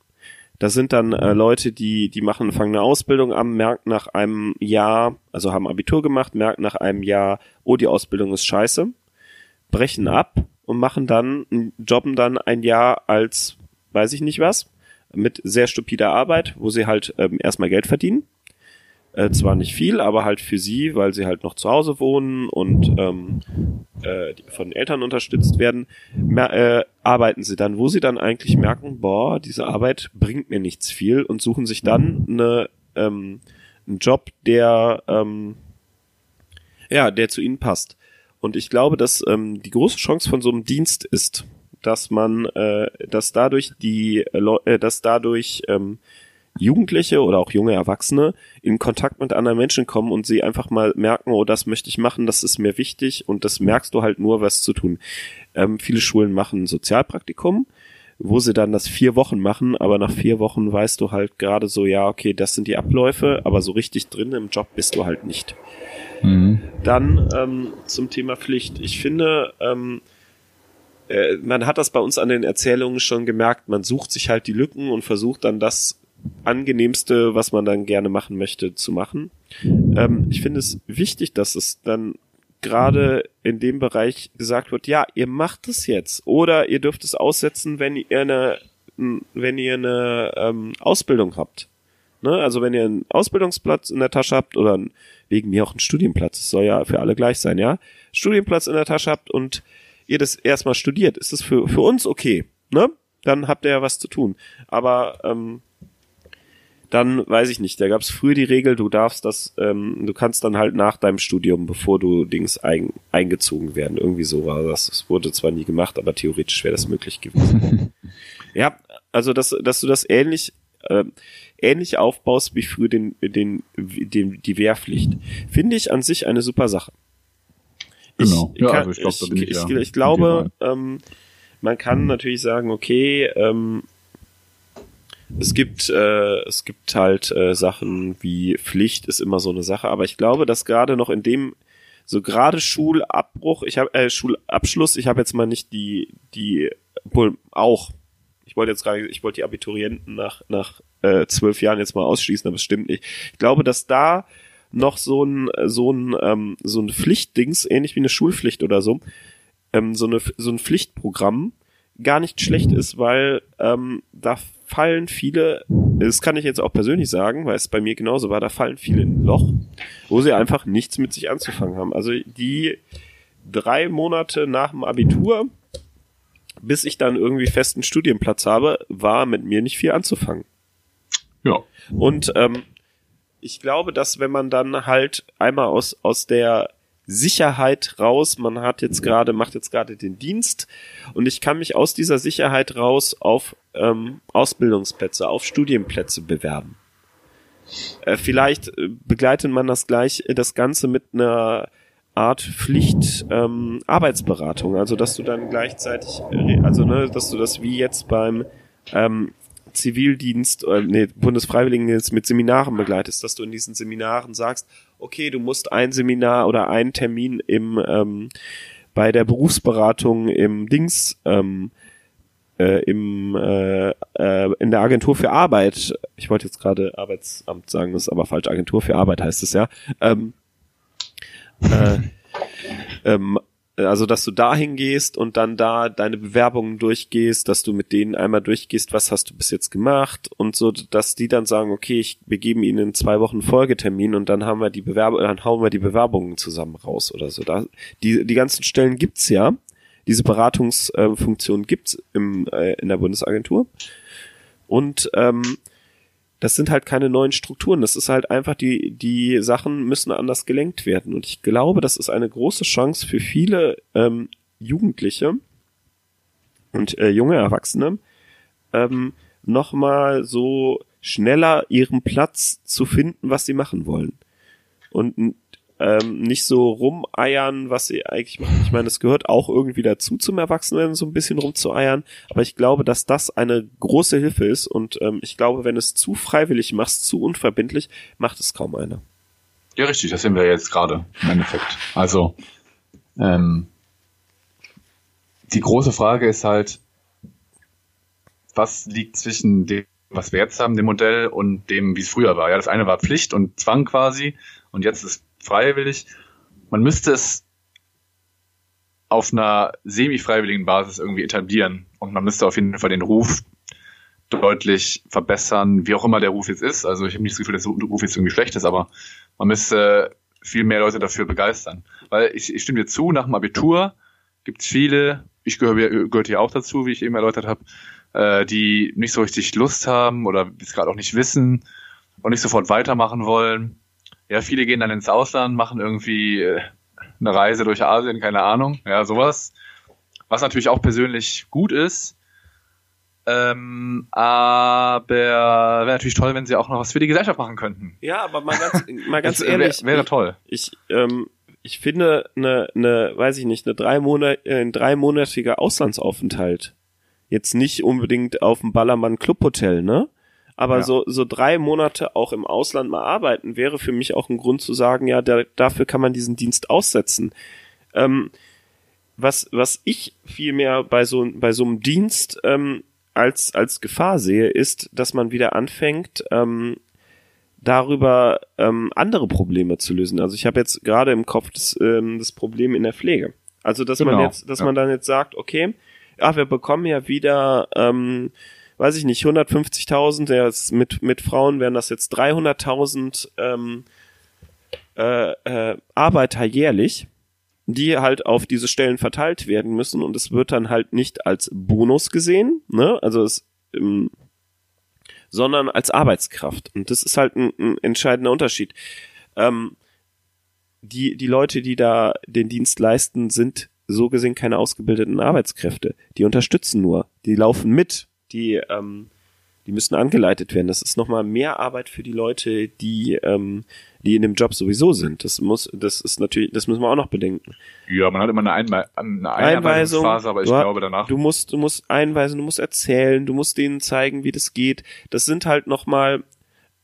Speaker 2: Da sind dann äh, Leute, die, die machen, fangen eine Ausbildung an, merken nach einem Jahr, also haben Abitur gemacht, merken nach einem Jahr, oh, die Ausbildung ist scheiße, brechen ab und machen dann, jobben dann ein Jahr als, weiß ich nicht was, mit sehr stupider Arbeit, wo sie halt ähm, erstmal Geld verdienen äh, zwar nicht viel, aber halt für sie, weil sie halt noch zu Hause wohnen und ähm, äh, von Eltern unterstützt werden, äh, arbeiten sie dann, wo sie dann eigentlich merken, boah, diese Arbeit bringt mir nichts viel und suchen sich dann eine, ähm, einen Job, der ähm, ja, der zu ihnen passt. Und ich glaube, dass ähm, die große Chance von so einem Dienst ist, dass man, äh, dass dadurch die, äh, dass dadurch ähm, Jugendliche oder auch junge Erwachsene in Kontakt mit anderen Menschen kommen und sie einfach mal merken, oh, das möchte ich machen, das ist mir wichtig und das merkst du halt nur, was zu tun. Ähm, viele Schulen machen Sozialpraktikum, wo sie dann das vier Wochen machen, aber nach vier Wochen weißt du halt gerade so, ja, okay, das sind die Abläufe, aber so richtig drin im Job bist du halt nicht. Mhm. Dann ähm, zum Thema Pflicht. Ich finde, ähm, äh, man hat das bei uns an den Erzählungen schon gemerkt, man sucht sich halt die Lücken und versucht dann das angenehmste, was man dann gerne machen möchte, zu machen. Ähm, ich finde es wichtig, dass es dann gerade in dem Bereich gesagt wird, ja, ihr macht es jetzt oder ihr dürft es aussetzen, wenn ihr eine, wenn ihr eine ähm, Ausbildung habt. Ne? Also wenn ihr einen Ausbildungsplatz in der Tasche habt oder wegen mir auch einen Studienplatz, das soll ja für alle gleich sein, ja, Studienplatz in der Tasche habt und ihr das erstmal studiert, ist das für, für uns okay, ne? Dann habt ihr ja was zu tun. Aber ähm, dann weiß ich nicht, da gab es früher die Regel, du darfst das, ähm, du kannst dann halt nach deinem Studium, bevor du Dings ein, eingezogen werden. Irgendwie so war das. Es wurde zwar nie gemacht, aber theoretisch wäre das möglich gewesen. ja, also dass, dass du das ähnlich äh, ähnlich aufbaust wie früher den, den, den, die Wehrpflicht, finde ich an sich eine super Sache.
Speaker 1: Genau.
Speaker 2: Ich, ja, kann, also ich, glaub, ich, ich, ja ich glaube, ähm, man kann natürlich sagen, okay, ähm, es gibt, äh, es gibt halt äh, Sachen wie Pflicht ist immer so eine Sache, aber ich glaube, dass gerade noch in dem so gerade Schulabbruch, ich habe äh, Schulabschluss, ich habe jetzt mal nicht die die wohl auch. Ich wollte jetzt gerade, ich wollte die Abiturienten nach nach äh, zwölf Jahren jetzt mal ausschließen, aber es stimmt nicht. Ich glaube, dass da noch so ein so ein ähm, so ein Pflichtdings, ähnlich wie eine Schulpflicht oder so, ähm, so eine so ein Pflichtprogramm gar nicht schlecht ist, weil ähm, da fallen viele, das kann ich jetzt auch persönlich sagen, weil es bei mir genauso war, da fallen viele in ein Loch, wo sie einfach nichts mit sich anzufangen haben. Also die drei Monate nach dem Abitur, bis ich dann irgendwie festen Studienplatz habe, war mit mir nicht viel anzufangen.
Speaker 1: Ja.
Speaker 2: Und ähm, ich glaube, dass wenn man dann halt einmal aus, aus der Sicherheit raus. Man hat jetzt gerade, macht jetzt gerade den Dienst und ich kann mich aus dieser Sicherheit raus auf ähm, Ausbildungsplätze, auf Studienplätze bewerben. Äh, vielleicht äh, begleitet man das gleich, äh, das Ganze mit einer Art Pflicht ähm, Arbeitsberatung, also dass du dann gleichzeitig, äh, also ne, dass du das wie jetzt beim ähm, Zivildienst, äh, nee, Bundesfreiwilligendienst mit Seminaren begleitest, dass du in diesen Seminaren sagst, okay, du musst ein Seminar oder einen Termin im ähm, bei der Berufsberatung im Dings ähm, äh, im äh, äh, in der Agentur für Arbeit, ich wollte jetzt gerade Arbeitsamt sagen, das ist aber falsch, Agentur für Arbeit heißt es ja, ähm, äh, ähm, also dass du dahin gehst und dann da deine Bewerbungen durchgehst, dass du mit denen einmal durchgehst, was hast du bis jetzt gemacht und so, dass die dann sagen, okay, ich wir geben ihnen zwei Wochen Folgetermin und dann haben wir die Bewerbung, dann hauen wir die Bewerbungen zusammen raus oder so. Da, die, die ganzen Stellen gibt's ja. Diese Beratungsfunktion gibt's im, äh, in der Bundesagentur. Und ähm, das sind halt keine neuen Strukturen. Das ist halt einfach, die, die Sachen müssen anders gelenkt werden. Und ich glaube, das ist eine große Chance für viele ähm, Jugendliche und äh, junge Erwachsene, ähm, nochmal so schneller ihren Platz zu finden, was sie machen wollen. Und ähm, nicht so rumeiern, was sie eigentlich machen. Ich meine, es gehört auch irgendwie dazu zum Erwachsenwerden, so ein bisschen rumzueiern, aber ich glaube, dass das eine große Hilfe ist und ähm, ich glaube, wenn es zu freiwillig machst, zu unverbindlich, macht es kaum einer.
Speaker 1: Ja, richtig, das sehen wir jetzt gerade im Endeffekt. Also, ähm, die große Frage ist halt, was liegt zwischen dem, was wir jetzt haben, dem Modell, und dem, wie es früher war. Ja, das eine war Pflicht und Zwang quasi, und jetzt ist freiwillig. Man müsste es auf einer semi-freiwilligen Basis irgendwie etablieren. Und man müsste auf jeden Fall den Ruf deutlich verbessern, wie auch immer der Ruf jetzt ist. Also ich habe nicht das Gefühl, dass der Ruf jetzt irgendwie schlecht ist, aber man müsste viel mehr Leute dafür begeistern. Weil ich, ich stimme dir zu, nach dem Abitur gibt es viele, ich gehöre gehört hier auch dazu, wie ich eben erläutert habe, äh, die nicht so richtig Lust haben oder es gerade auch nicht wissen und nicht sofort weitermachen wollen ja, viele gehen dann ins Ausland, machen irgendwie äh, eine Reise durch Asien, keine Ahnung, ja, sowas. Was natürlich auch persönlich gut ist. Ähm, aber wäre natürlich toll, wenn sie auch noch was für die Gesellschaft machen könnten.
Speaker 2: Ja, aber mal ganz, mal ganz ehrlich.
Speaker 1: Wäre wär toll.
Speaker 2: Ich, ähm, ich finde eine, eine, weiß ich nicht, eine drei Monat, äh, ein dreimonatiger Auslandsaufenthalt jetzt nicht unbedingt auf dem Ballermann Clubhotel, ne? Aber ja. so, so drei Monate auch im Ausland mal arbeiten, wäre für mich auch ein Grund zu sagen, ja, da, dafür kann man diesen Dienst aussetzen. Ähm, was, was ich vielmehr bei so, bei so einem Dienst ähm, als, als Gefahr sehe, ist, dass man wieder anfängt, ähm, darüber ähm, andere Probleme zu lösen. Also ich habe jetzt gerade im Kopf das, ähm, das Problem in der Pflege. Also dass genau. man jetzt, dass ja. man dann jetzt sagt, okay, ja, wir bekommen ja wieder ähm, weiß ich nicht, 150.000, der ist mit, mit Frauen wären das jetzt 300.000 ähm, äh, äh, Arbeiter jährlich, die halt auf diese Stellen verteilt werden müssen und es wird dann halt nicht als Bonus gesehen, ne? Also es ähm, sondern als Arbeitskraft. Und das ist halt ein, ein entscheidender Unterschied. Ähm, die, die Leute, die da den Dienst leisten, sind so gesehen keine ausgebildeten Arbeitskräfte. Die unterstützen nur. Die laufen mit die, ähm, die müssen angeleitet werden. Das ist nochmal mehr Arbeit für die Leute, die, ähm, die in dem Job sowieso sind. Das muss, das ist natürlich, das müssen wir auch noch bedenken.
Speaker 1: Ja, man hat immer eine, Einwe eine Einweisungsphase, aber ich
Speaker 2: du,
Speaker 1: glaube danach.
Speaker 2: Du musst, du musst einweisen, du musst erzählen, du musst denen zeigen, wie das geht. Das sind halt nochmal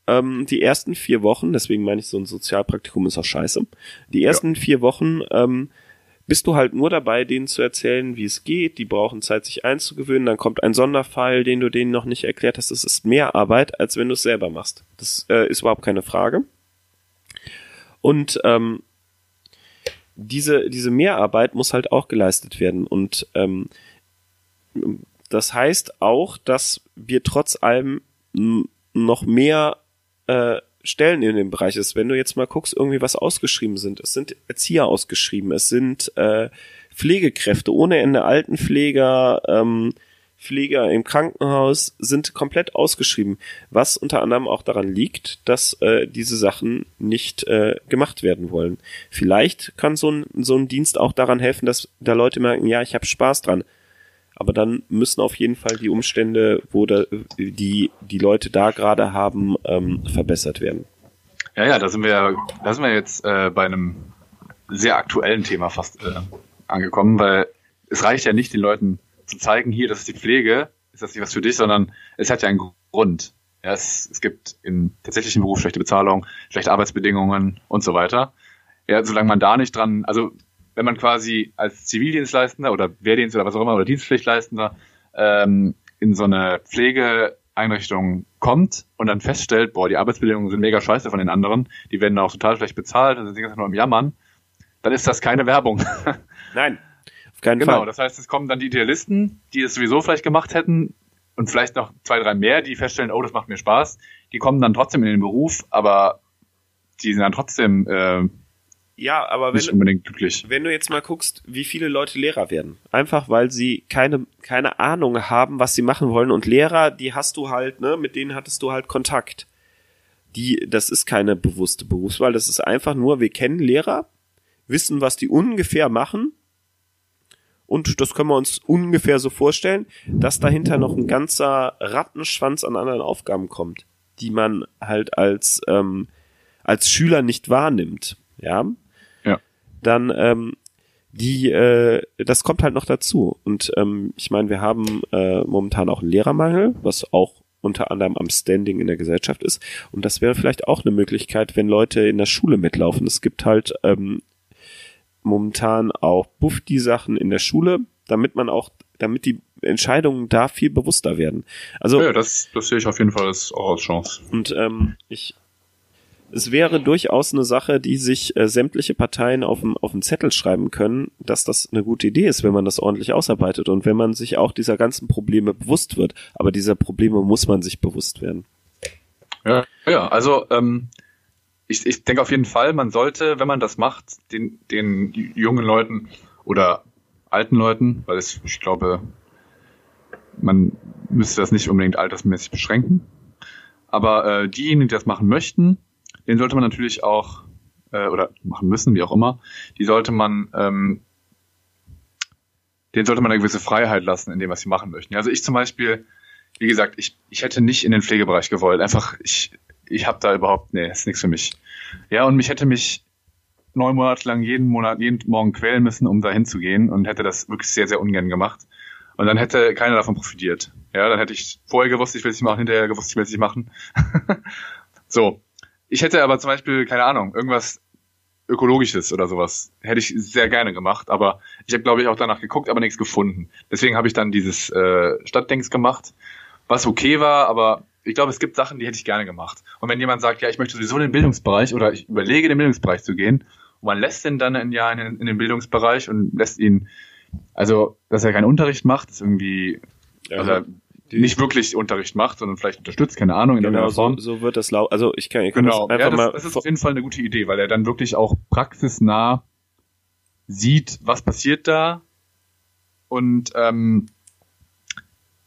Speaker 2: ähm, die ersten vier Wochen, deswegen meine ich, so ein Sozialpraktikum ist auch scheiße. Die ersten ja. vier Wochen ähm, bist du halt nur dabei, denen zu erzählen, wie es geht. Die brauchen Zeit, sich einzugewöhnen. Dann kommt ein Sonderfall, den du denen noch nicht erklärt hast. Das ist mehr Arbeit, als wenn du es selber machst. Das äh, ist überhaupt keine Frage. Und ähm, diese, diese Mehrarbeit muss halt auch geleistet werden. Und ähm, das heißt auch, dass wir trotz allem noch mehr äh, Stellen in dem Bereich ist. Wenn du jetzt mal guckst, irgendwie was ausgeschrieben sind. Es sind Erzieher ausgeschrieben, es sind äh, Pflegekräfte ohne Ende, Altenpfleger, ähm, Pfleger im Krankenhaus sind komplett ausgeschrieben, was unter anderem auch daran liegt, dass äh, diese Sachen nicht äh, gemacht werden wollen. Vielleicht kann so ein, so ein Dienst auch daran helfen, dass da Leute merken, ja, ich habe Spaß dran. Aber dann müssen auf jeden Fall die Umstände, wo da, die die Leute da gerade haben, ähm, verbessert werden.
Speaker 1: Ja, ja, da sind wir, da sind wir jetzt äh, bei einem sehr aktuellen Thema fast äh, angekommen, weil es reicht ja nicht den Leuten zu zeigen, hier, das ist die Pflege, ist das nicht was für dich, sondern es hat ja einen Grund. Ja, es, es gibt im tatsächlichen Beruf schlechte Bezahlung, schlechte Arbeitsbedingungen und so weiter. Ja, solange man da nicht dran, also wenn man quasi als Zivildienstleistender oder Wehrdienst oder was auch immer oder Dienstpflichtleistender ähm, in so eine Pflegeeinrichtung kommt und dann feststellt, boah, die Arbeitsbedingungen sind mega scheiße von den anderen, die werden auch total schlecht bezahlt und sind die ganze nur im Jammern, dann ist das keine Werbung.
Speaker 2: Nein, auf keinen
Speaker 1: genau,
Speaker 2: Fall.
Speaker 1: das heißt, es kommen dann die Idealisten, die es sowieso vielleicht gemacht hätten und vielleicht noch zwei, drei mehr, die feststellen, oh, das macht mir Spaß. Die kommen dann trotzdem in den Beruf, aber die sind dann trotzdem äh,
Speaker 2: Ja, aber wenn, wenn du jetzt mal guckst, wie viele Leute Lehrer werden. Einfach weil sie keine, keine Ahnung haben, was sie machen wollen. Und Lehrer, die hast du halt, ne, mit denen hattest du halt Kontakt. Die, das ist keine bewusste Berufswahl, das ist einfach nur, wir kennen Lehrer, wissen, was die ungefähr machen. Und das können wir uns ungefähr so vorstellen, dass dahinter noch ein ganzer Rattenschwanz an anderen Aufgaben kommt, die man halt als, ähm, als Schüler nicht wahrnimmt. Ja. Dann, ähm, die, äh, das kommt halt noch dazu. Und ähm, ich meine, wir haben äh, momentan auch einen Lehrermangel, was auch unter anderem am Standing in der Gesellschaft ist. Und das wäre vielleicht auch eine Möglichkeit, wenn Leute in der Schule mitlaufen. Es gibt halt ähm, momentan auch Buff-die-Sachen in der Schule, damit man auch, damit die Entscheidungen da viel bewusster werden. Also
Speaker 1: Ja, das, das sehe ich auf jeden Fall als, auch als Chance.
Speaker 2: und ähm, ich, es wäre durchaus eine Sache, die sich äh, sämtliche Parteien auf dem auf den Zettel schreiben können, dass das eine gute Idee ist, wenn man das ordentlich ausarbeitet und wenn man sich auch dieser ganzen Probleme bewusst wird. Aber dieser Probleme muss man sich bewusst werden.
Speaker 1: Ja, ja also ähm, ich, ich denke auf jeden Fall, man sollte, wenn man das macht, den, den jungen Leuten oder alten Leuten, weil es, ich glaube, man müsste das nicht unbedingt altersmäßig beschränken. Aber äh, diejenigen, die das machen möchten, den sollte man natürlich auch, äh, oder machen müssen, wie auch immer, die sollte man, ähm, den sollte man eine gewisse Freiheit lassen in dem, was sie machen möchten. Also ich zum Beispiel, wie gesagt, ich, ich hätte nicht in den Pflegebereich gewollt. Einfach, ich, ich habe da überhaupt, nee, ist nichts für mich. Ja, und mich hätte mich neun Monate lang jeden Monat, jeden Morgen quälen müssen, um da hinzugehen und hätte das wirklich sehr, sehr ungern gemacht. Und dann hätte keiner davon profitiert. Ja, dann hätte ich vorher gewusst, ich will es nicht machen, hinterher gewusst, ich will es nicht machen. so. Ich hätte aber zum Beispiel, keine Ahnung, irgendwas Ökologisches oder sowas. Hätte ich sehr gerne gemacht, aber ich habe, glaube ich, auch danach geguckt, aber nichts gefunden. Deswegen habe ich dann dieses äh, Stadtdings gemacht, was okay war, aber ich glaube, es gibt Sachen, die hätte ich gerne gemacht. Und wenn jemand sagt, ja, ich möchte sowieso in den Bildungsbereich oder ich überlege, in den Bildungsbereich zu gehen, und man lässt ihn dann ein Jahr in den, in den Bildungsbereich und lässt ihn, also, dass er keinen Unterricht macht, ist irgendwie, also er nicht wirklich Unterricht macht, sondern vielleicht unterstützt, keine Ahnung, in
Speaker 2: Genau,
Speaker 1: irgendeiner
Speaker 2: so,
Speaker 1: Form.
Speaker 2: so wird das lau. Also ich kann, ich kann
Speaker 1: Genau,
Speaker 2: das einfach
Speaker 1: ja, das,
Speaker 2: mal.
Speaker 1: das ist auf jeden Fall eine gute Idee, weil er dann wirklich auch praxisnah sieht, was passiert da und ähm,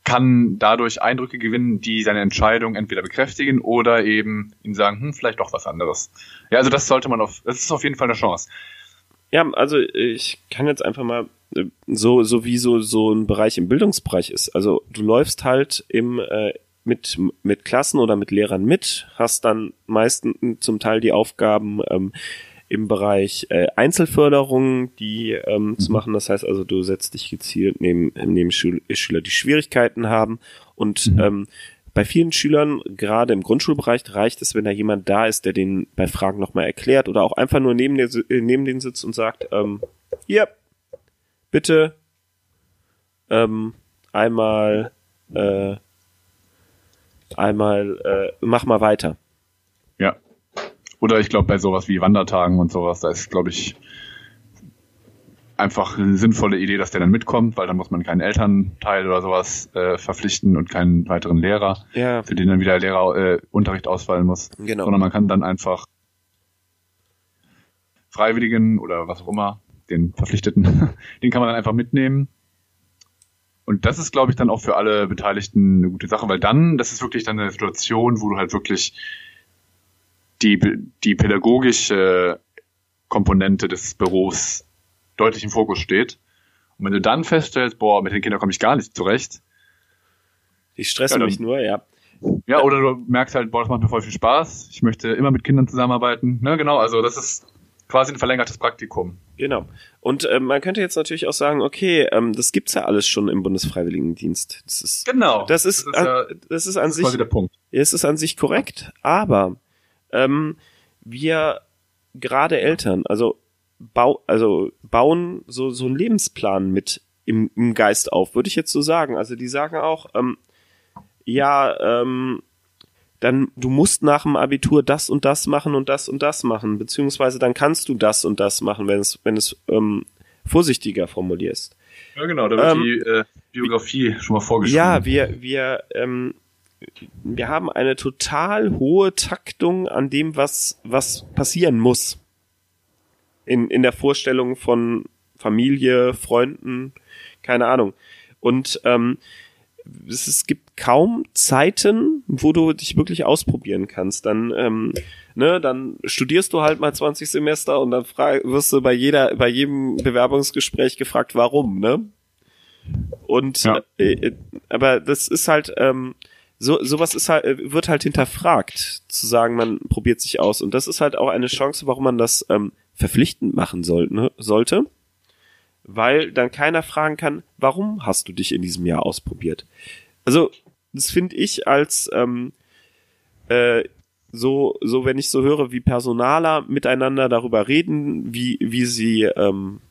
Speaker 1: kann dadurch Eindrücke gewinnen, die seine Entscheidung entweder bekräftigen oder eben ihm sagen, hm, vielleicht doch was anderes. Ja, also das sollte man auf, das ist auf jeden Fall eine Chance.
Speaker 2: Ja, also ich kann jetzt einfach mal äh, so so wie so so ein Bereich im Bildungsbereich ist. Also du läufst halt im äh, mit mit Klassen oder mit Lehrern mit, hast dann meistens zum Teil die Aufgaben ähm, im Bereich äh, Einzelförderung, die ähm, zu machen. Das heißt also, du setzt dich gezielt neben neben Schül Schüler, die Schwierigkeiten haben und
Speaker 1: Mhm.
Speaker 2: ähm, bei vielen Schülern, gerade im Grundschulbereich, reicht es, wenn da jemand da ist, der den bei Fragen nochmal erklärt oder auch einfach nur neben, der, äh, neben den sitzt und sagt, ähm, hier, bitte ähm, einmal, äh, einmal, äh, mach mal weiter.
Speaker 1: Ja. Oder ich glaube bei sowas wie Wandertagen und sowas, da ist, glaube ich, einfach eine sinnvolle Idee, dass der dann mitkommt, weil dann muss man keinen Elternteil oder sowas äh, verpflichten und keinen weiteren Lehrer,
Speaker 2: Ja,
Speaker 1: für den dann wieder Lehrer äh, Unterricht ausfallen muss.
Speaker 2: genau.
Speaker 1: Sondern man kann dann einfach Freiwilligen oder was auch immer, den Verpflichteten, den kann man dann einfach mitnehmen. Und das ist, glaube ich, dann auch für alle Beteiligten eine gute Sache, weil dann, das ist wirklich dann eine Situation, wo du halt wirklich die, die pädagogische Komponente des Berufs deutlich im Fokus steht. Und wenn du dann feststellst, boah, mit den Kindern komme ich gar nicht zurecht,
Speaker 2: Ich stresse
Speaker 1: Ja, dann-
Speaker 2: mich nur, ja.
Speaker 1: ja, oder du merkst halt, boah, das macht mir voll viel Spaß, ich möchte immer mit Kindern zusammenarbeiten. Ne, genau, also das ist quasi ein verlängertes Praktikum.
Speaker 2: Genau. Und ähm, man könnte jetzt natürlich auch sagen, okay, ähm, das gibt's ja alles schon im Bundesfreiwilligendienst. Das ist,
Speaker 1: Genau.
Speaker 2: das ist,
Speaker 1: das ist, ja,
Speaker 2: an, das ist an
Speaker 1: das
Speaker 2: sich
Speaker 1: quasi der Punkt.
Speaker 2: Es ist an sich korrekt, aber ähm, wir gerade Eltern, also bau, also bauen so so einen Lebensplan mit im, im Geist auf, würde ich jetzt so sagen. Also die sagen auch, ähm, ja, ähm, dann du musst nach dem Abitur das und das machen und das und das machen, beziehungsweise dann kannst du das und das machen, wenn es, wenn es ähm, vorsichtiger formulierst.
Speaker 1: Ja, genau, da wird ähm, die äh, Biografie schon mal vorgeschrieben.
Speaker 2: Ja, wir, wir, ähm, wir haben eine total hohe Taktung an dem, was, was passieren muss. In, in der Vorstellung von Familie, Freunden, keine Ahnung. Und ähm, es, es gibt kaum Zeiten, wo du dich wirklich ausprobieren kannst. Dann, ähm, ne, dann studierst du halt mal 20 Semester und dann frag, wirst du bei jeder, bei jedem Bewerbungsgespräch gefragt, warum, ne? Und ja. äh, äh aber das ist halt, ähm, so sowas ist halt wird halt hinterfragt zu sagen man probiert sich aus und das ist halt auch eine Chance warum man das ähm, verpflichtend machen soll, ne, sollte weil dann keiner fragen kann warum hast du dich in diesem Jahr ausprobiert also das finde ich als ähm, äh, so so wenn ich so höre wie Personaler miteinander darüber reden wie wie sie ähm,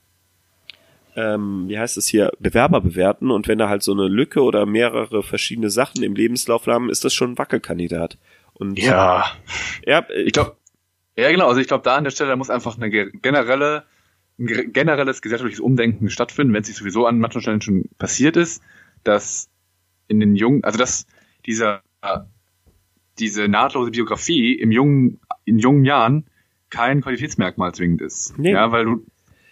Speaker 2: ähm, wie heißt es hier, Bewerber bewerten und wenn da halt so eine Lücke oder mehrere verschiedene Sachen im Lebenslauf haben, ist das schon ein Wackelkandidat. Und
Speaker 1: ja, ja ich glaube, ja genau, also ich glaube, da an der Stelle muss einfach eine generelle, ein generelles gesellschaftliches Umdenken stattfinden, wenn es sich sowieso an manchen Stellen schon passiert ist, dass in den jungen, also dass dieser diese nahtlose Biografie im jungen, in jungen Jahren kein Qualitätsmerkmal zwingend ist. Nee. Ja, weil du,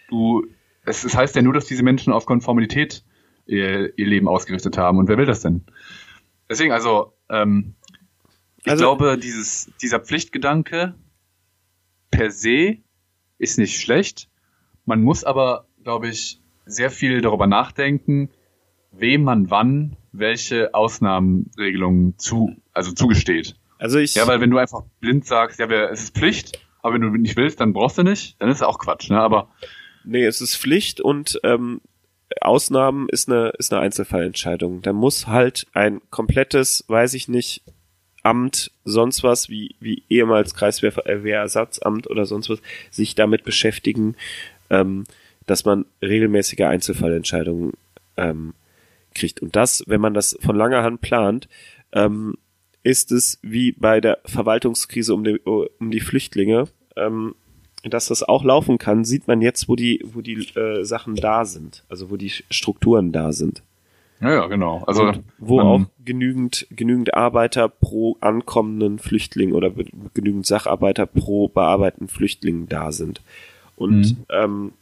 Speaker 1: du es, es heißt ja nur, dass diese Menschen auf Konformität ihr, ihr Leben ausgerichtet haben. Und wer will das denn? Deswegen, also, ähm, ich also, glaube, dieses, dieser Pflichtgedanke per se ist nicht schlecht. Man muss aber, glaube ich, sehr viel darüber nachdenken, wem man wann welche Ausnahmenregelungen zu, also zugesteht. Also ich. Ja, weil wenn du einfach blind sagst, ja, es ist Pflicht, aber wenn du nicht willst, dann brauchst du nicht, dann ist auch Quatsch, ne? Aber
Speaker 2: Nee, es ist Pflicht und ähm, Ausnahmen ist eine, ist eine Einzelfallentscheidung. Da muss halt ein komplettes, weiß ich nicht, Amt, sonst was, wie, wie ehemals Kreiswehrersatzamt oder sonst was, sich damit beschäftigen, ähm, dass man regelmäßige Einzelfallentscheidungen ähm, kriegt. Und das, wenn man das von langer Hand plant, ähm, ist es wie bei der Verwaltungskrise um die, um die Flüchtlinge. Ähm, dass das auch laufen kann, sieht man jetzt, wo die, wo die äh, Sachen da sind, also wo die Strukturen da sind.
Speaker 1: Ja, ja, genau. Also
Speaker 2: Und wo auch genügend genügend Arbeiter pro ankommenden Flüchtling oder genügend Sacharbeiter pro bearbeiteten Flüchtling da sind. Und mhm. ähm,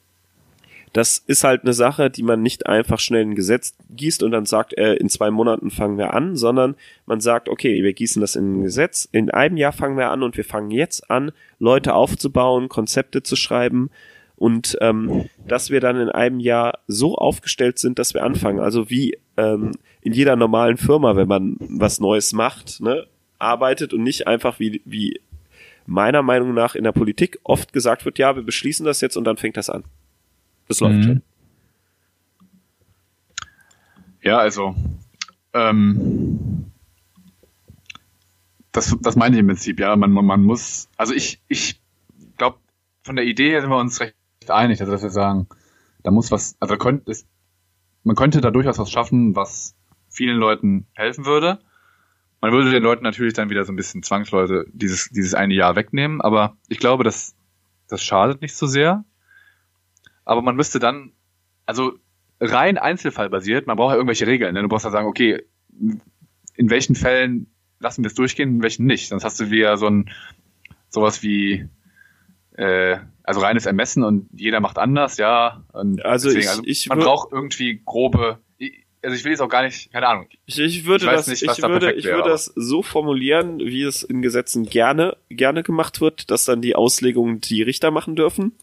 Speaker 2: das ist halt eine Sache, die man nicht einfach schnell in ein Gesetz gießt und dann sagt, äh, in zwei Monaten fangen wir an, sondern man sagt, okay, wir gießen das in ein Gesetz, in einem Jahr fangen wir an und wir fangen jetzt an, Leute aufzubauen, Konzepte zu schreiben und ähm, dass wir dann in einem Jahr so aufgestellt sind, dass wir anfangen. Also wie ähm, in jeder normalen Firma, wenn man was Neues macht, ne, arbeitet und nicht einfach wie, wie meiner Meinung nach in der Politik oft gesagt wird, ja, wir beschließen das jetzt und dann fängt das an. Das läuft mhm. schon.
Speaker 1: Ja, also ähm, das, das meine ich im Prinzip, ja. Man, man muss, also ich, ich glaube, von der Idee her sind wir uns recht einig, also dass wir sagen, da muss was, also könnte es, man könnte da durchaus was schaffen, was vielen Leuten helfen würde. Man würde den Leuten natürlich dann wieder so ein bisschen zwangsläufig dieses, dieses eine Jahr wegnehmen, aber ich glaube, das, das schadet nicht so sehr aber man müsste dann, also rein einzelfallbasiert, man braucht ja irgendwelche Regeln. Ne? Du brauchst ja sagen, okay, in welchen Fällen lassen wir es durchgehen, in welchen nicht. Sonst hast du wieder so ein sowas wie äh, also reines Ermessen und jeder macht anders, ja. Und
Speaker 2: also, deswegen, also ich,
Speaker 1: man braucht irgendwie grobe. Also ich will jetzt auch gar nicht, keine Ahnung.
Speaker 2: Ich, ich würde ich das, nicht, ich da würde, ich wäre, würde das so formulieren, wie es in Gesetzen gerne gerne gemacht wird, dass dann die Auslegung die Richter machen dürfen.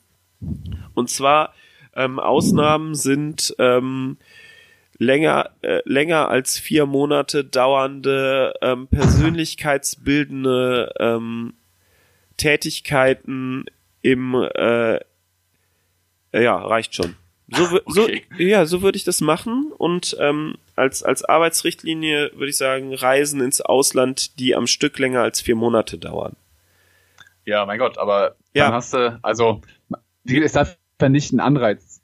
Speaker 2: Und zwar ähm, Ausnahmen sind ähm, länger äh, länger als vier Monate dauernde ähm, persönlichkeitsbildende ähm, Tätigkeiten im äh, ja reicht schon. So, okay. so ja, so würde ich das machen und ähm, als als Arbeitsrichtlinie würde ich sagen Reisen ins Ausland, die am Stück länger als vier Monate dauern.
Speaker 1: Ja, mein Gott, aber ja. dann hast du also es darf ja nicht ein Anreiz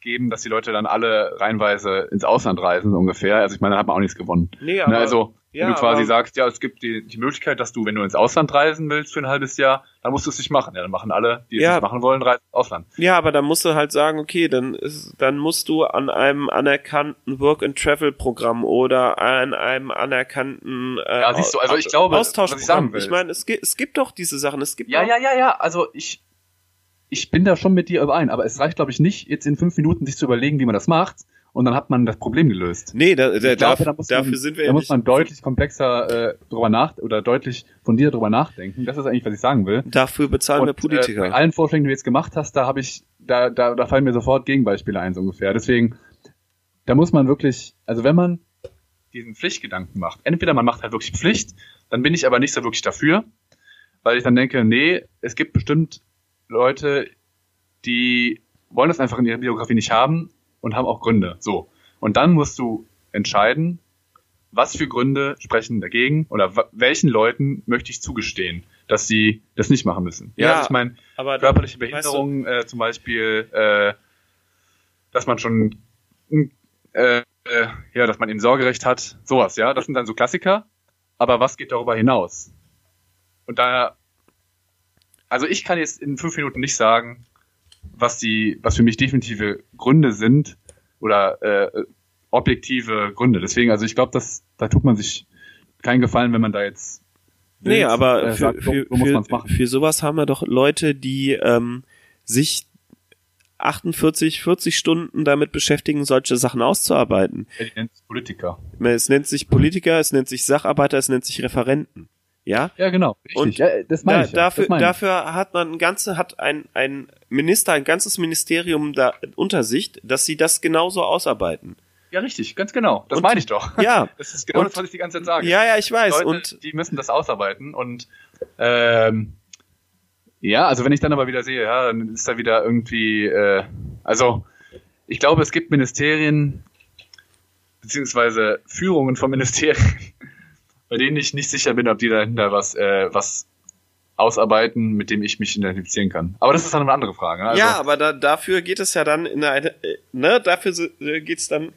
Speaker 1: geben, dass die Leute dann alle reihenweise ins Ausland reisen, so ungefähr. Also ich meine, da hat man auch nichts gewonnen.
Speaker 2: Nee,
Speaker 1: Ne,
Speaker 2: aber,
Speaker 1: also,
Speaker 2: ja,
Speaker 1: wenn du quasi
Speaker 2: aber-
Speaker 1: sagst, ja, es gibt die, die Möglichkeit, dass du, wenn du ins Ausland reisen willst für ein halbes Jahr, dann musst du es nicht machen. Ja, dann machen alle, die es
Speaker 2: Ja.
Speaker 1: nicht machen wollen, reisen ins Ausland.
Speaker 2: ja, aber dann musst du halt sagen, okay, dann ist, dann musst du an einem anerkannten Work-and-Travel-Programm oder an einem anerkannten äh,
Speaker 1: Ja, siehst du, also ich glaube, was ich
Speaker 2: Austauschprogramm.
Speaker 1: sagen will.
Speaker 2: Ich meine, es gibt, es gibt doch diese Sachen. Es gibt
Speaker 1: Ja, ja, ja, ja. Also ich, ich bin da schon mit dir überein, aber es reicht, glaube ich, nicht, jetzt in fünf Minuten sich zu überlegen, wie man das macht, und dann hat man das Problem gelöst.
Speaker 2: Nee, da, da,
Speaker 1: glaube,
Speaker 2: dafür,
Speaker 1: da muss
Speaker 2: dafür
Speaker 1: man,
Speaker 2: sind wir
Speaker 1: da
Speaker 2: ja
Speaker 1: muss man deutlich komplexer äh, drüber nach oder deutlich von dir drüber nachdenken. Das ist eigentlich, was ich sagen will.
Speaker 2: dafür bezahlen wir
Speaker 1: Und,
Speaker 2: Politiker.
Speaker 1: Äh, bei allen Vorschlägen, die du jetzt gemacht hast, da habe ich, da, da, da fallen mir sofort Gegenbeispiele ein, so ungefähr. Deswegen, da muss man wirklich, also wenn man diesen Pflichtgedanken macht, entweder man macht halt wirklich Pflicht, dann bin ich aber nicht so wirklich dafür, weil ich dann denke, nee, es gibt bestimmt Leute, die wollen das einfach in ihrer Biografie nicht haben und haben auch Gründe. So. Und dann musst du entscheiden, was für Gründe sprechen dagegen oder welchen Leuten möchte ich zugestehen, dass sie das nicht machen müssen. Ja,
Speaker 2: Ja,
Speaker 1: also ich meine, körperliche
Speaker 2: weißt du-
Speaker 1: Behinderung, äh, zum Beispiel, äh, dass man schon, äh, äh, ja, dass man eben Sorgerecht hat, sowas, ja, das sind dann so Klassiker. Aber was geht darüber hinaus? Und da, also ich kann jetzt in fünf Minuten nicht sagen, was die, was für mich definitive Gründe sind oder äh, objektive Gründe. Deswegen, also ich glaube, dass da tut man sich keinen Gefallen, wenn man da jetzt
Speaker 2: Nee,
Speaker 1: wild,
Speaker 2: aber
Speaker 1: äh,
Speaker 2: für,
Speaker 1: sagt, so,
Speaker 2: für,
Speaker 1: so
Speaker 2: für,
Speaker 1: machen.
Speaker 2: für sowas haben wir doch Leute, die ähm, sich 48, 40 Stunden damit beschäftigen, solche Sachen auszuarbeiten.
Speaker 1: Ja, die nennt es Politiker.
Speaker 2: Es nennt sich Politiker, es nennt sich Sacharbeiter, es nennt sich Referenten. Ja?
Speaker 1: Ja, genau. Richtig.
Speaker 2: Und
Speaker 1: ja, das meine
Speaker 2: Da,
Speaker 1: ich. Ja.
Speaker 2: dafür,
Speaker 1: meine ich.
Speaker 2: dafür hat man ein ganze, hat ein, ein Minister, ein ganzes Ministerium da unter sich, dass sie das genauso ausarbeiten.
Speaker 1: Ja, richtig, ganz genau. Das
Speaker 2: Und-
Speaker 1: meine ich doch.
Speaker 2: Ja.
Speaker 1: Das ist genau
Speaker 2: Und-
Speaker 1: das, was ich die ganze Zeit sage.
Speaker 2: Ja, ja, ich weiß.
Speaker 1: Leute,
Speaker 2: und
Speaker 1: die müssen das ausarbeiten und ähm, ja, also wenn ich dann aber wieder sehe, ja, dann ist da wieder irgendwie, äh, also ich glaube, es gibt Ministerien beziehungsweise Führungen von Ministerien, bei denen ich nicht sicher bin, ob die dahinter was, äh, was ausarbeiten, mit dem ich mich identifizieren kann. Aber das ist dann eine andere Frage. ne? Also,
Speaker 2: ja, aber da, dafür geht es ja dann in eine, äh, ne, dafür äh, geht's dann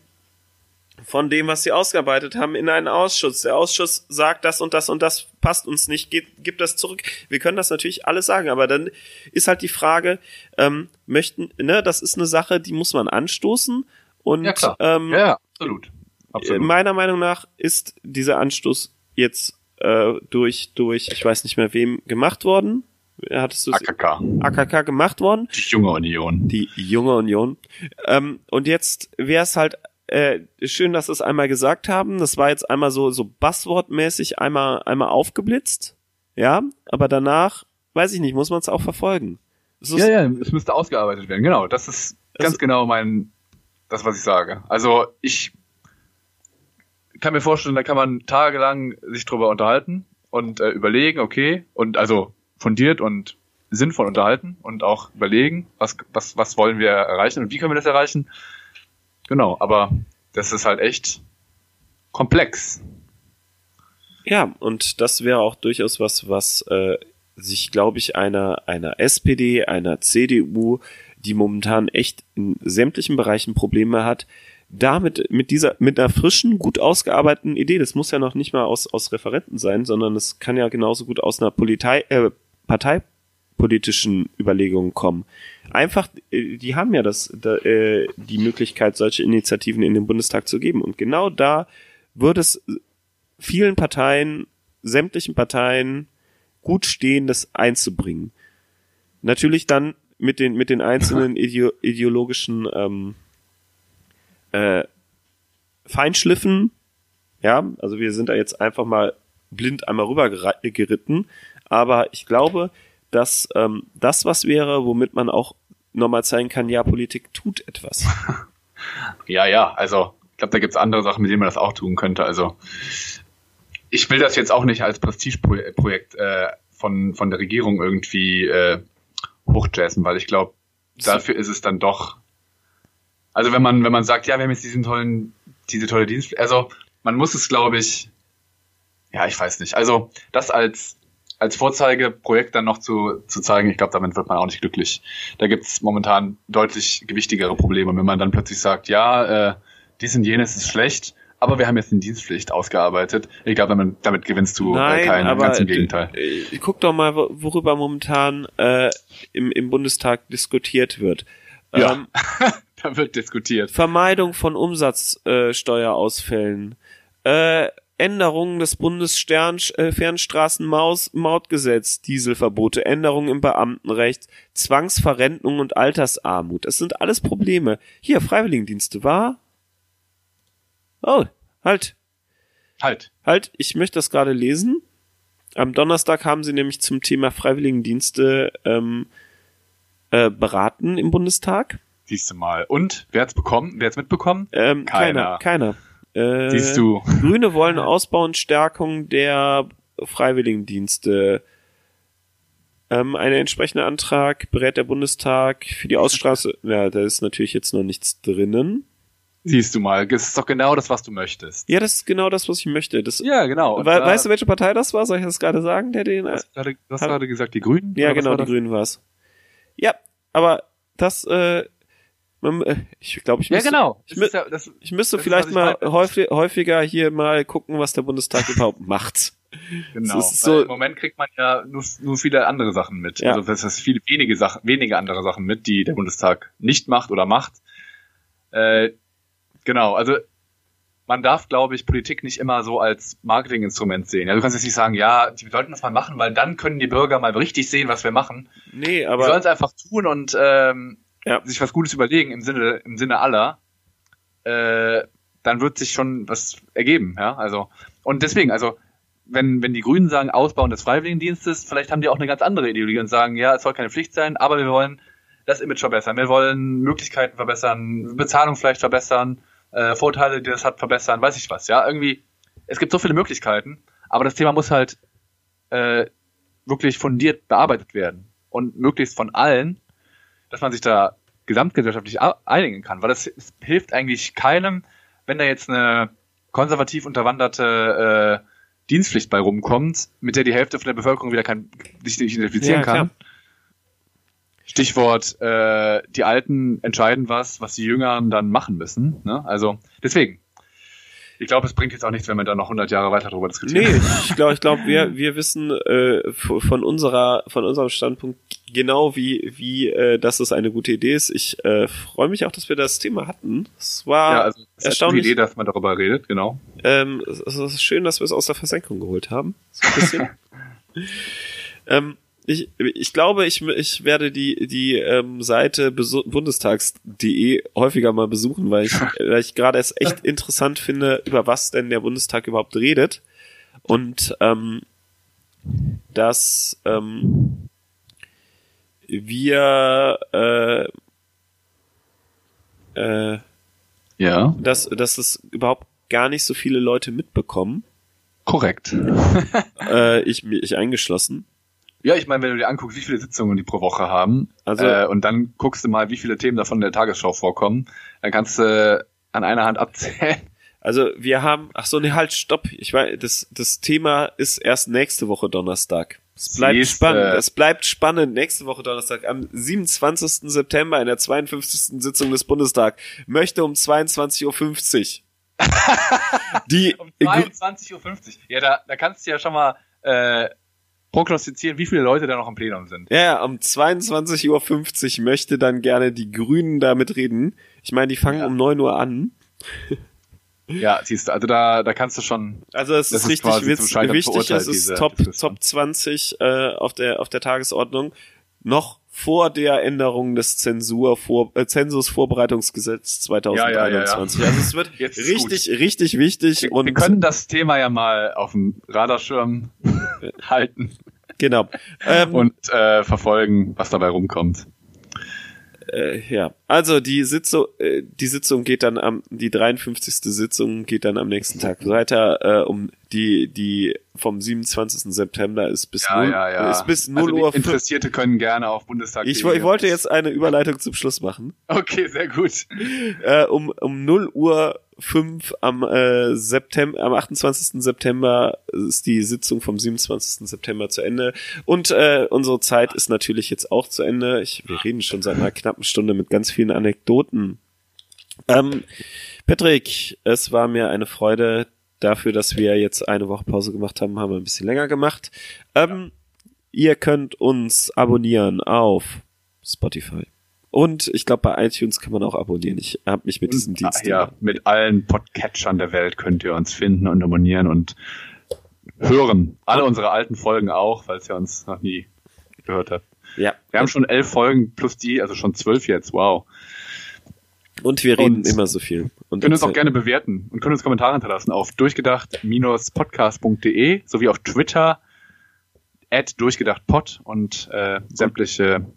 Speaker 2: von dem, was sie ausgearbeitet haben, in einen Ausschuss. Der Ausschuss sagt, das und das und das passt uns nicht, geht, gibt das zurück. Wir können das natürlich alles sagen, aber dann ist halt die Frage, ähm, möchten, ne, das ist eine Sache, die muss man anstoßen und
Speaker 1: ja klar.
Speaker 2: ähm,
Speaker 1: ja, absolut. absolut.
Speaker 2: meiner Meinung nach ist dieser Anstoß jetzt äh, durch, durch, ich weiß nicht mehr wem, gemacht worden. Hattest du
Speaker 1: AKK,
Speaker 2: AKK gemacht worden?
Speaker 1: die junge Union.
Speaker 2: die junge Union. Ähm, und jetzt wäre es halt äh, schön, dass sie es einmal gesagt haben. Das war jetzt einmal so so Buzzword-mäßig einmal einmal aufgeblitzt, ja. Aber danach weiß ich nicht, muss man es auch verfolgen. Es
Speaker 1: Ja, ja, es müsste ausgearbeitet werden. Genau, das ist ganz genau mein, das, was ich sage. Also ich kann mir vorstellen, da kann man tagelang sich drüber unterhalten und äh, überlegen, okay, und also fundiert und sinnvoll unterhalten und auch überlegen, was, was, was wollen wir erreichen und wie können wir das erreichen. Genau, aber das ist halt echt komplex.
Speaker 2: Ja, und das wäre auch durchaus was, was äh, sich, glaube ich, einer einer SPD, einer CDU, die momentan echt in sämtlichen Bereichen Probleme hat, damit mit dieser mit einer frischen, gut ausgearbeiteten Idee, das muss ja noch nicht mal aus aus Referenten sein, sondern es kann ja genauso gut aus einer Politei, äh, parteipolitischen Überlegungen kommen. Einfach, äh, die haben ja das da, äh, die Möglichkeit, solche Initiativen in den Bundestag zu geben und genau da würde es vielen Parteien, sämtlichen Parteien gut stehen, das einzubringen. Natürlich dann mit den mit den einzelnen ideo ideologischen ähm, äh, Feinschliffen. Ja, also wir sind da jetzt einfach mal blind einmal rüber geritten, aber ich glaube, dass ähm, das was wäre, womit man auch nochmal zeigen kann, ja, Politik tut etwas.
Speaker 1: Ja, ja, also ich glaube, da gibt's andere Sachen, mit denen man das auch tun könnte. Also ich will das jetzt auch nicht als Prestigeprojekt äh, von, von der Regierung irgendwie äh, hochjazzen, weil ich glaube, dafür ist es dann doch. Also wenn man, wenn man sagt, ja, wir haben jetzt diesen tollen, diese tolle Dienst, also man muss es, glaube ich, ja, ich weiß nicht. Also das als als Vorzeigeprojekt dann noch zu, zu zeigen, ich glaube, damit wird man auch nicht glücklich. Da gibt's momentan deutlich gewichtigere Probleme. wenn man dann plötzlich sagt, ja, äh, dies und jenes ist schlecht, aber wir haben jetzt eine Dienstpflicht ausgearbeitet. Ich glaube, damit, damit gewinnst du
Speaker 2: äh, Nein,
Speaker 1: äh, keinen,
Speaker 2: aber
Speaker 1: ganz im Gegenteil.
Speaker 2: äh, Guck doch mal, wo- worüber momentan äh, im, im Bundestag diskutiert wird.
Speaker 1: Ja.
Speaker 2: Ähm,
Speaker 1: da wird diskutiert.
Speaker 2: Vermeidung von Umsatzsteuerausfällen, äh, Änderungen des Bundesfernstraßenmautgesetz, Dieselverbote, Änderungen im Beamtenrecht, Zwangsverrentung und Altersarmut. Das sind alles Probleme. Hier, Freiwilligendienste, war? Oh, halt,
Speaker 1: Halt.
Speaker 2: halt, ich möchte das gerade lesen. Am Donnerstag haben sie nämlich zum Thema Freiwilligendienste ähm, äh, beraten im Bundestag.
Speaker 1: Siehst du mal. Und wer hat's bekommen? Wer hat's mitbekommen?
Speaker 2: Ähm,
Speaker 1: Keiner.
Speaker 2: keiner. keiner. Äh,
Speaker 1: Siehst du.
Speaker 2: Grüne wollen Ausbau und Stärkung der Freiwilligendienste. Ähm, ein entsprechender Antrag berät der Bundestag für die Ausstraße. Ja, da ist natürlich jetzt noch nichts drinnen.
Speaker 1: Siehst du mal. Das ist doch genau das, was du möchtest.
Speaker 2: Ja, das ist genau das, was ich möchte. Das,
Speaker 1: Ja, genau.
Speaker 2: We
Speaker 1: da-
Speaker 2: weißt du, welche Partei das war? Soll ich das gerade sagen? Der den,
Speaker 1: Du hast gerade, du hast gerade gesagt, die Grünen?
Speaker 2: ja, genau,
Speaker 1: war
Speaker 2: die? Grünen war's. Ja, aber das, äh, ich glaube, ich
Speaker 1: Ja,
Speaker 2: müsste,
Speaker 1: genau.
Speaker 2: Ich
Speaker 1: ist ja, das,
Speaker 2: ich müsste
Speaker 1: Das ist,
Speaker 2: vielleicht
Speaker 1: ich
Speaker 2: mal häufig, häufiger hier mal gucken, was der Bundestag überhaupt macht.
Speaker 1: genau.
Speaker 2: Ist so-
Speaker 1: Im Moment kriegt man ja nur, nur viele andere Sachen mit.
Speaker 2: Ja.
Speaker 1: Also das heißt viele wenige Sachen, wenige andere Sachen mit, die der Bundestag nicht macht oder macht. Äh, genau, also man darf, glaube ich, Politik nicht immer so als Marketinginstrument sehen. Ja, du kannst jetzt nicht sagen, ja, die sollten das mal machen, weil dann können die Bürger mal richtig sehen, was wir machen.
Speaker 2: Nee,
Speaker 1: Die
Speaker 2: aber
Speaker 1: sollen es einfach tun und ähm,
Speaker 2: Ja.
Speaker 1: sich was Gutes überlegen im Sinne im Sinne aller. Äh, dann wird sich schon was ergeben, ja. Also und deswegen, also wenn wenn die Grünen sagen Ausbauen des Freiwilligendienstes, vielleicht haben die auch eine ganz andere Ideologie und sagen, ja, es soll keine Pflicht sein, aber wir wollen das Image verbessern, wir wollen Möglichkeiten verbessern, Bezahlung vielleicht verbessern, äh, Vorteile, die das hat, verbessern, weiß ich was, ja. Irgendwie, es gibt so viele Möglichkeiten, aber das Thema muss halt äh, wirklich fundiert bearbeitet werden und möglichst von allen, dass man sich da gesamtgesellschaftlich einigen kann, weil das hilft eigentlich keinem, wenn da jetzt eine konservativ unterwanderte äh, Dienstpflicht bei rumkommt, mit der die Hälfte von der Bevölkerung wieder kein, sich nicht identifizieren
Speaker 2: Ja, klar.
Speaker 1: kann. Stichwort, äh, die Alten entscheiden was, was die Jüngeren dann machen müssen. Ne? Also deswegen. Ich glaube, es bringt jetzt auch nichts, wenn wir da noch 100 Jahre weiter darüber diskutieren.
Speaker 2: nee, ich glaube, ich glaube, wir wir wissen äh, von unserer von unserem Standpunkt genau wie wie äh, dass es eine gute Idee ist. Ich äh, freue mich auch, dass wir das Thema hatten. Es war
Speaker 1: Ja, also es ist eine
Speaker 2: erstaunlich.
Speaker 1: Idee, dass man darüber redet, genau.
Speaker 2: Ähm, es es ist schön, dass wir es aus der Versenkung geholt haben. So ein bisschen. ähm, ich, ich glaube, ich, ich werde die, die ähm, Seite bundestags.de häufiger mal besuchen, weil ich, weil ich gerade es echt interessant finde, über was denn der Bundestag überhaupt redet. Und ähm, dass ähm, wir äh, äh,
Speaker 1: Ja,
Speaker 2: dass, dass es überhaupt gar nicht so viele Leute mitbekommen.
Speaker 1: korrekt.
Speaker 2: Äh, ich, ich eingeschlossen.
Speaker 1: Ja, ich meine, wenn du dir anguckst, wie viele Sitzungen die pro Woche haben,
Speaker 2: Also-
Speaker 1: äh, und dann guckst du mal, wie viele Themen davon in der Tagesschau vorkommen, dann kannst du an einer Hand abzählen.
Speaker 2: Also wir haben, ach so, ne, halt, stopp. Ich weiß, das, das Thema ist erst nächste Woche Donnerstag. Es bleibt
Speaker 1: Siehste.
Speaker 2: spannend. Es bleibt spannend. Nächste Woche Donnerstag, am 27. September in der 52. Sitzung des Bundestags, möchte um 22.50 Uhr die
Speaker 1: Um 22.50 Uhr. Ja, da, da kannst du ja schon mal äh, prognostizieren, wie viele Leute da noch im Plenum sind.
Speaker 2: Ja, um 22.50 Uhr möchte dann gerne die Grünen damit reden. Ich meine, die fangen
Speaker 1: Ja.
Speaker 2: um 9 Uhr an.
Speaker 1: Ja, siehst du, also da, da kannst du schon.
Speaker 2: Also es ist
Speaker 1: ist
Speaker 2: richtig
Speaker 1: quasi
Speaker 2: witz, wichtig, es ist
Speaker 1: diese
Speaker 2: Top. Top 20 äh, auf, der, auf der Tagesordnung. Noch vor der Änderung des Zensur vor, äh, Zensusvorbereitungsgesetz 2021.
Speaker 1: Ja, ja, ja.
Speaker 2: Also es wird
Speaker 1: Jetzt ist
Speaker 2: richtig, richtig wichtig
Speaker 1: Wir,
Speaker 2: und
Speaker 1: wir können das Thema ja mal auf dem Radarschirm halten
Speaker 2: genau. Ähm,
Speaker 1: und äh, verfolgen, was dabei rumkommt.
Speaker 2: äh, ja, also die Sitzung, äh, die Sitzung geht dann am, die 53. Sitzung geht dann am nächsten Tag weiter. Äh, um die, die vom 27. September ist bis
Speaker 1: Ja,
Speaker 2: 0,
Speaker 1: ja, ja.
Speaker 2: ist bis 0
Speaker 1: also
Speaker 2: Uhr.
Speaker 1: Interessierte können gerne auf Bundestag.
Speaker 2: Ich, ich wollte jetzt eine Überleitung zum Schluss machen.
Speaker 1: Okay, sehr gut.
Speaker 2: Äh, um, um 0 Uhr 5 am äh, September, am 28. September ist die Sitzung vom 27. September zu Ende. Und äh, unsere Zeit ist natürlich jetzt auch zu Ende. Ich, wir reden schon seit einer knappen Stunde mit ganz vielen Anekdoten. Ähm, Patrick, es war mir eine Freude dafür, dass wir jetzt eine Woche Pause gemacht haben, haben wir ein bisschen länger gemacht. Ähm, ihr könnt uns abonnieren auf Spotify. Und ich glaube, bei iTunes kann man auch abonnieren. Ich habe mich mit diesem Dienst.
Speaker 1: Ja, mit allen Podcatchern der Welt könnt ihr uns finden und abonnieren und hören. Alle unsere alten Folgen auch, falls ihr uns noch nie gehört habt.
Speaker 2: Ja.
Speaker 1: Wir haben schon elf Folgen plus die, also schon zwölf jetzt. Wow.
Speaker 2: Und wir reden
Speaker 1: Und
Speaker 2: immer so viel. Und
Speaker 1: können uns auch gerne bewerten und können uns Kommentare hinterlassen auf durchgedacht-podcast.de sowie auf Twitter at durchgedachtpod und äh, sämtliche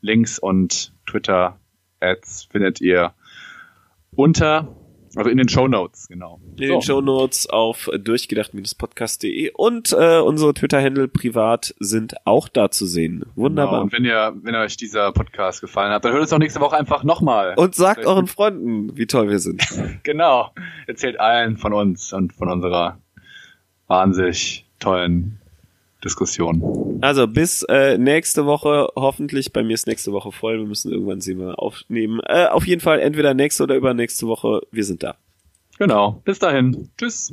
Speaker 1: Links und Twitter-Ads findet ihr unter, also in den Show Notes, genau.
Speaker 2: in den Show Notes auf durchgedacht-podcast.de und äh, unsere Twitter-Handle privat sind auch da zu sehen.
Speaker 1: Genau.
Speaker 2: Wunderbar.
Speaker 1: Und wenn ihr, wenn euch dieser Podcast gefallen hat, dann hört uns auch nächste Woche einfach nochmal.
Speaker 2: Und sagt euren Freunden, wie toll wir sind.
Speaker 1: Genau. Erzählt allen von uns und von unserer wahnsinnig tollen Diskussion.
Speaker 2: Also bis äh, nächste Woche, hoffentlich, bei mir ist nächste Woche voll, wir müssen irgendwann sie mal aufnehmen. Äh, auf jeden Fall entweder nächste oder übernächste Woche, wir sind da.
Speaker 1: Genau. Bis dahin. Tschüss.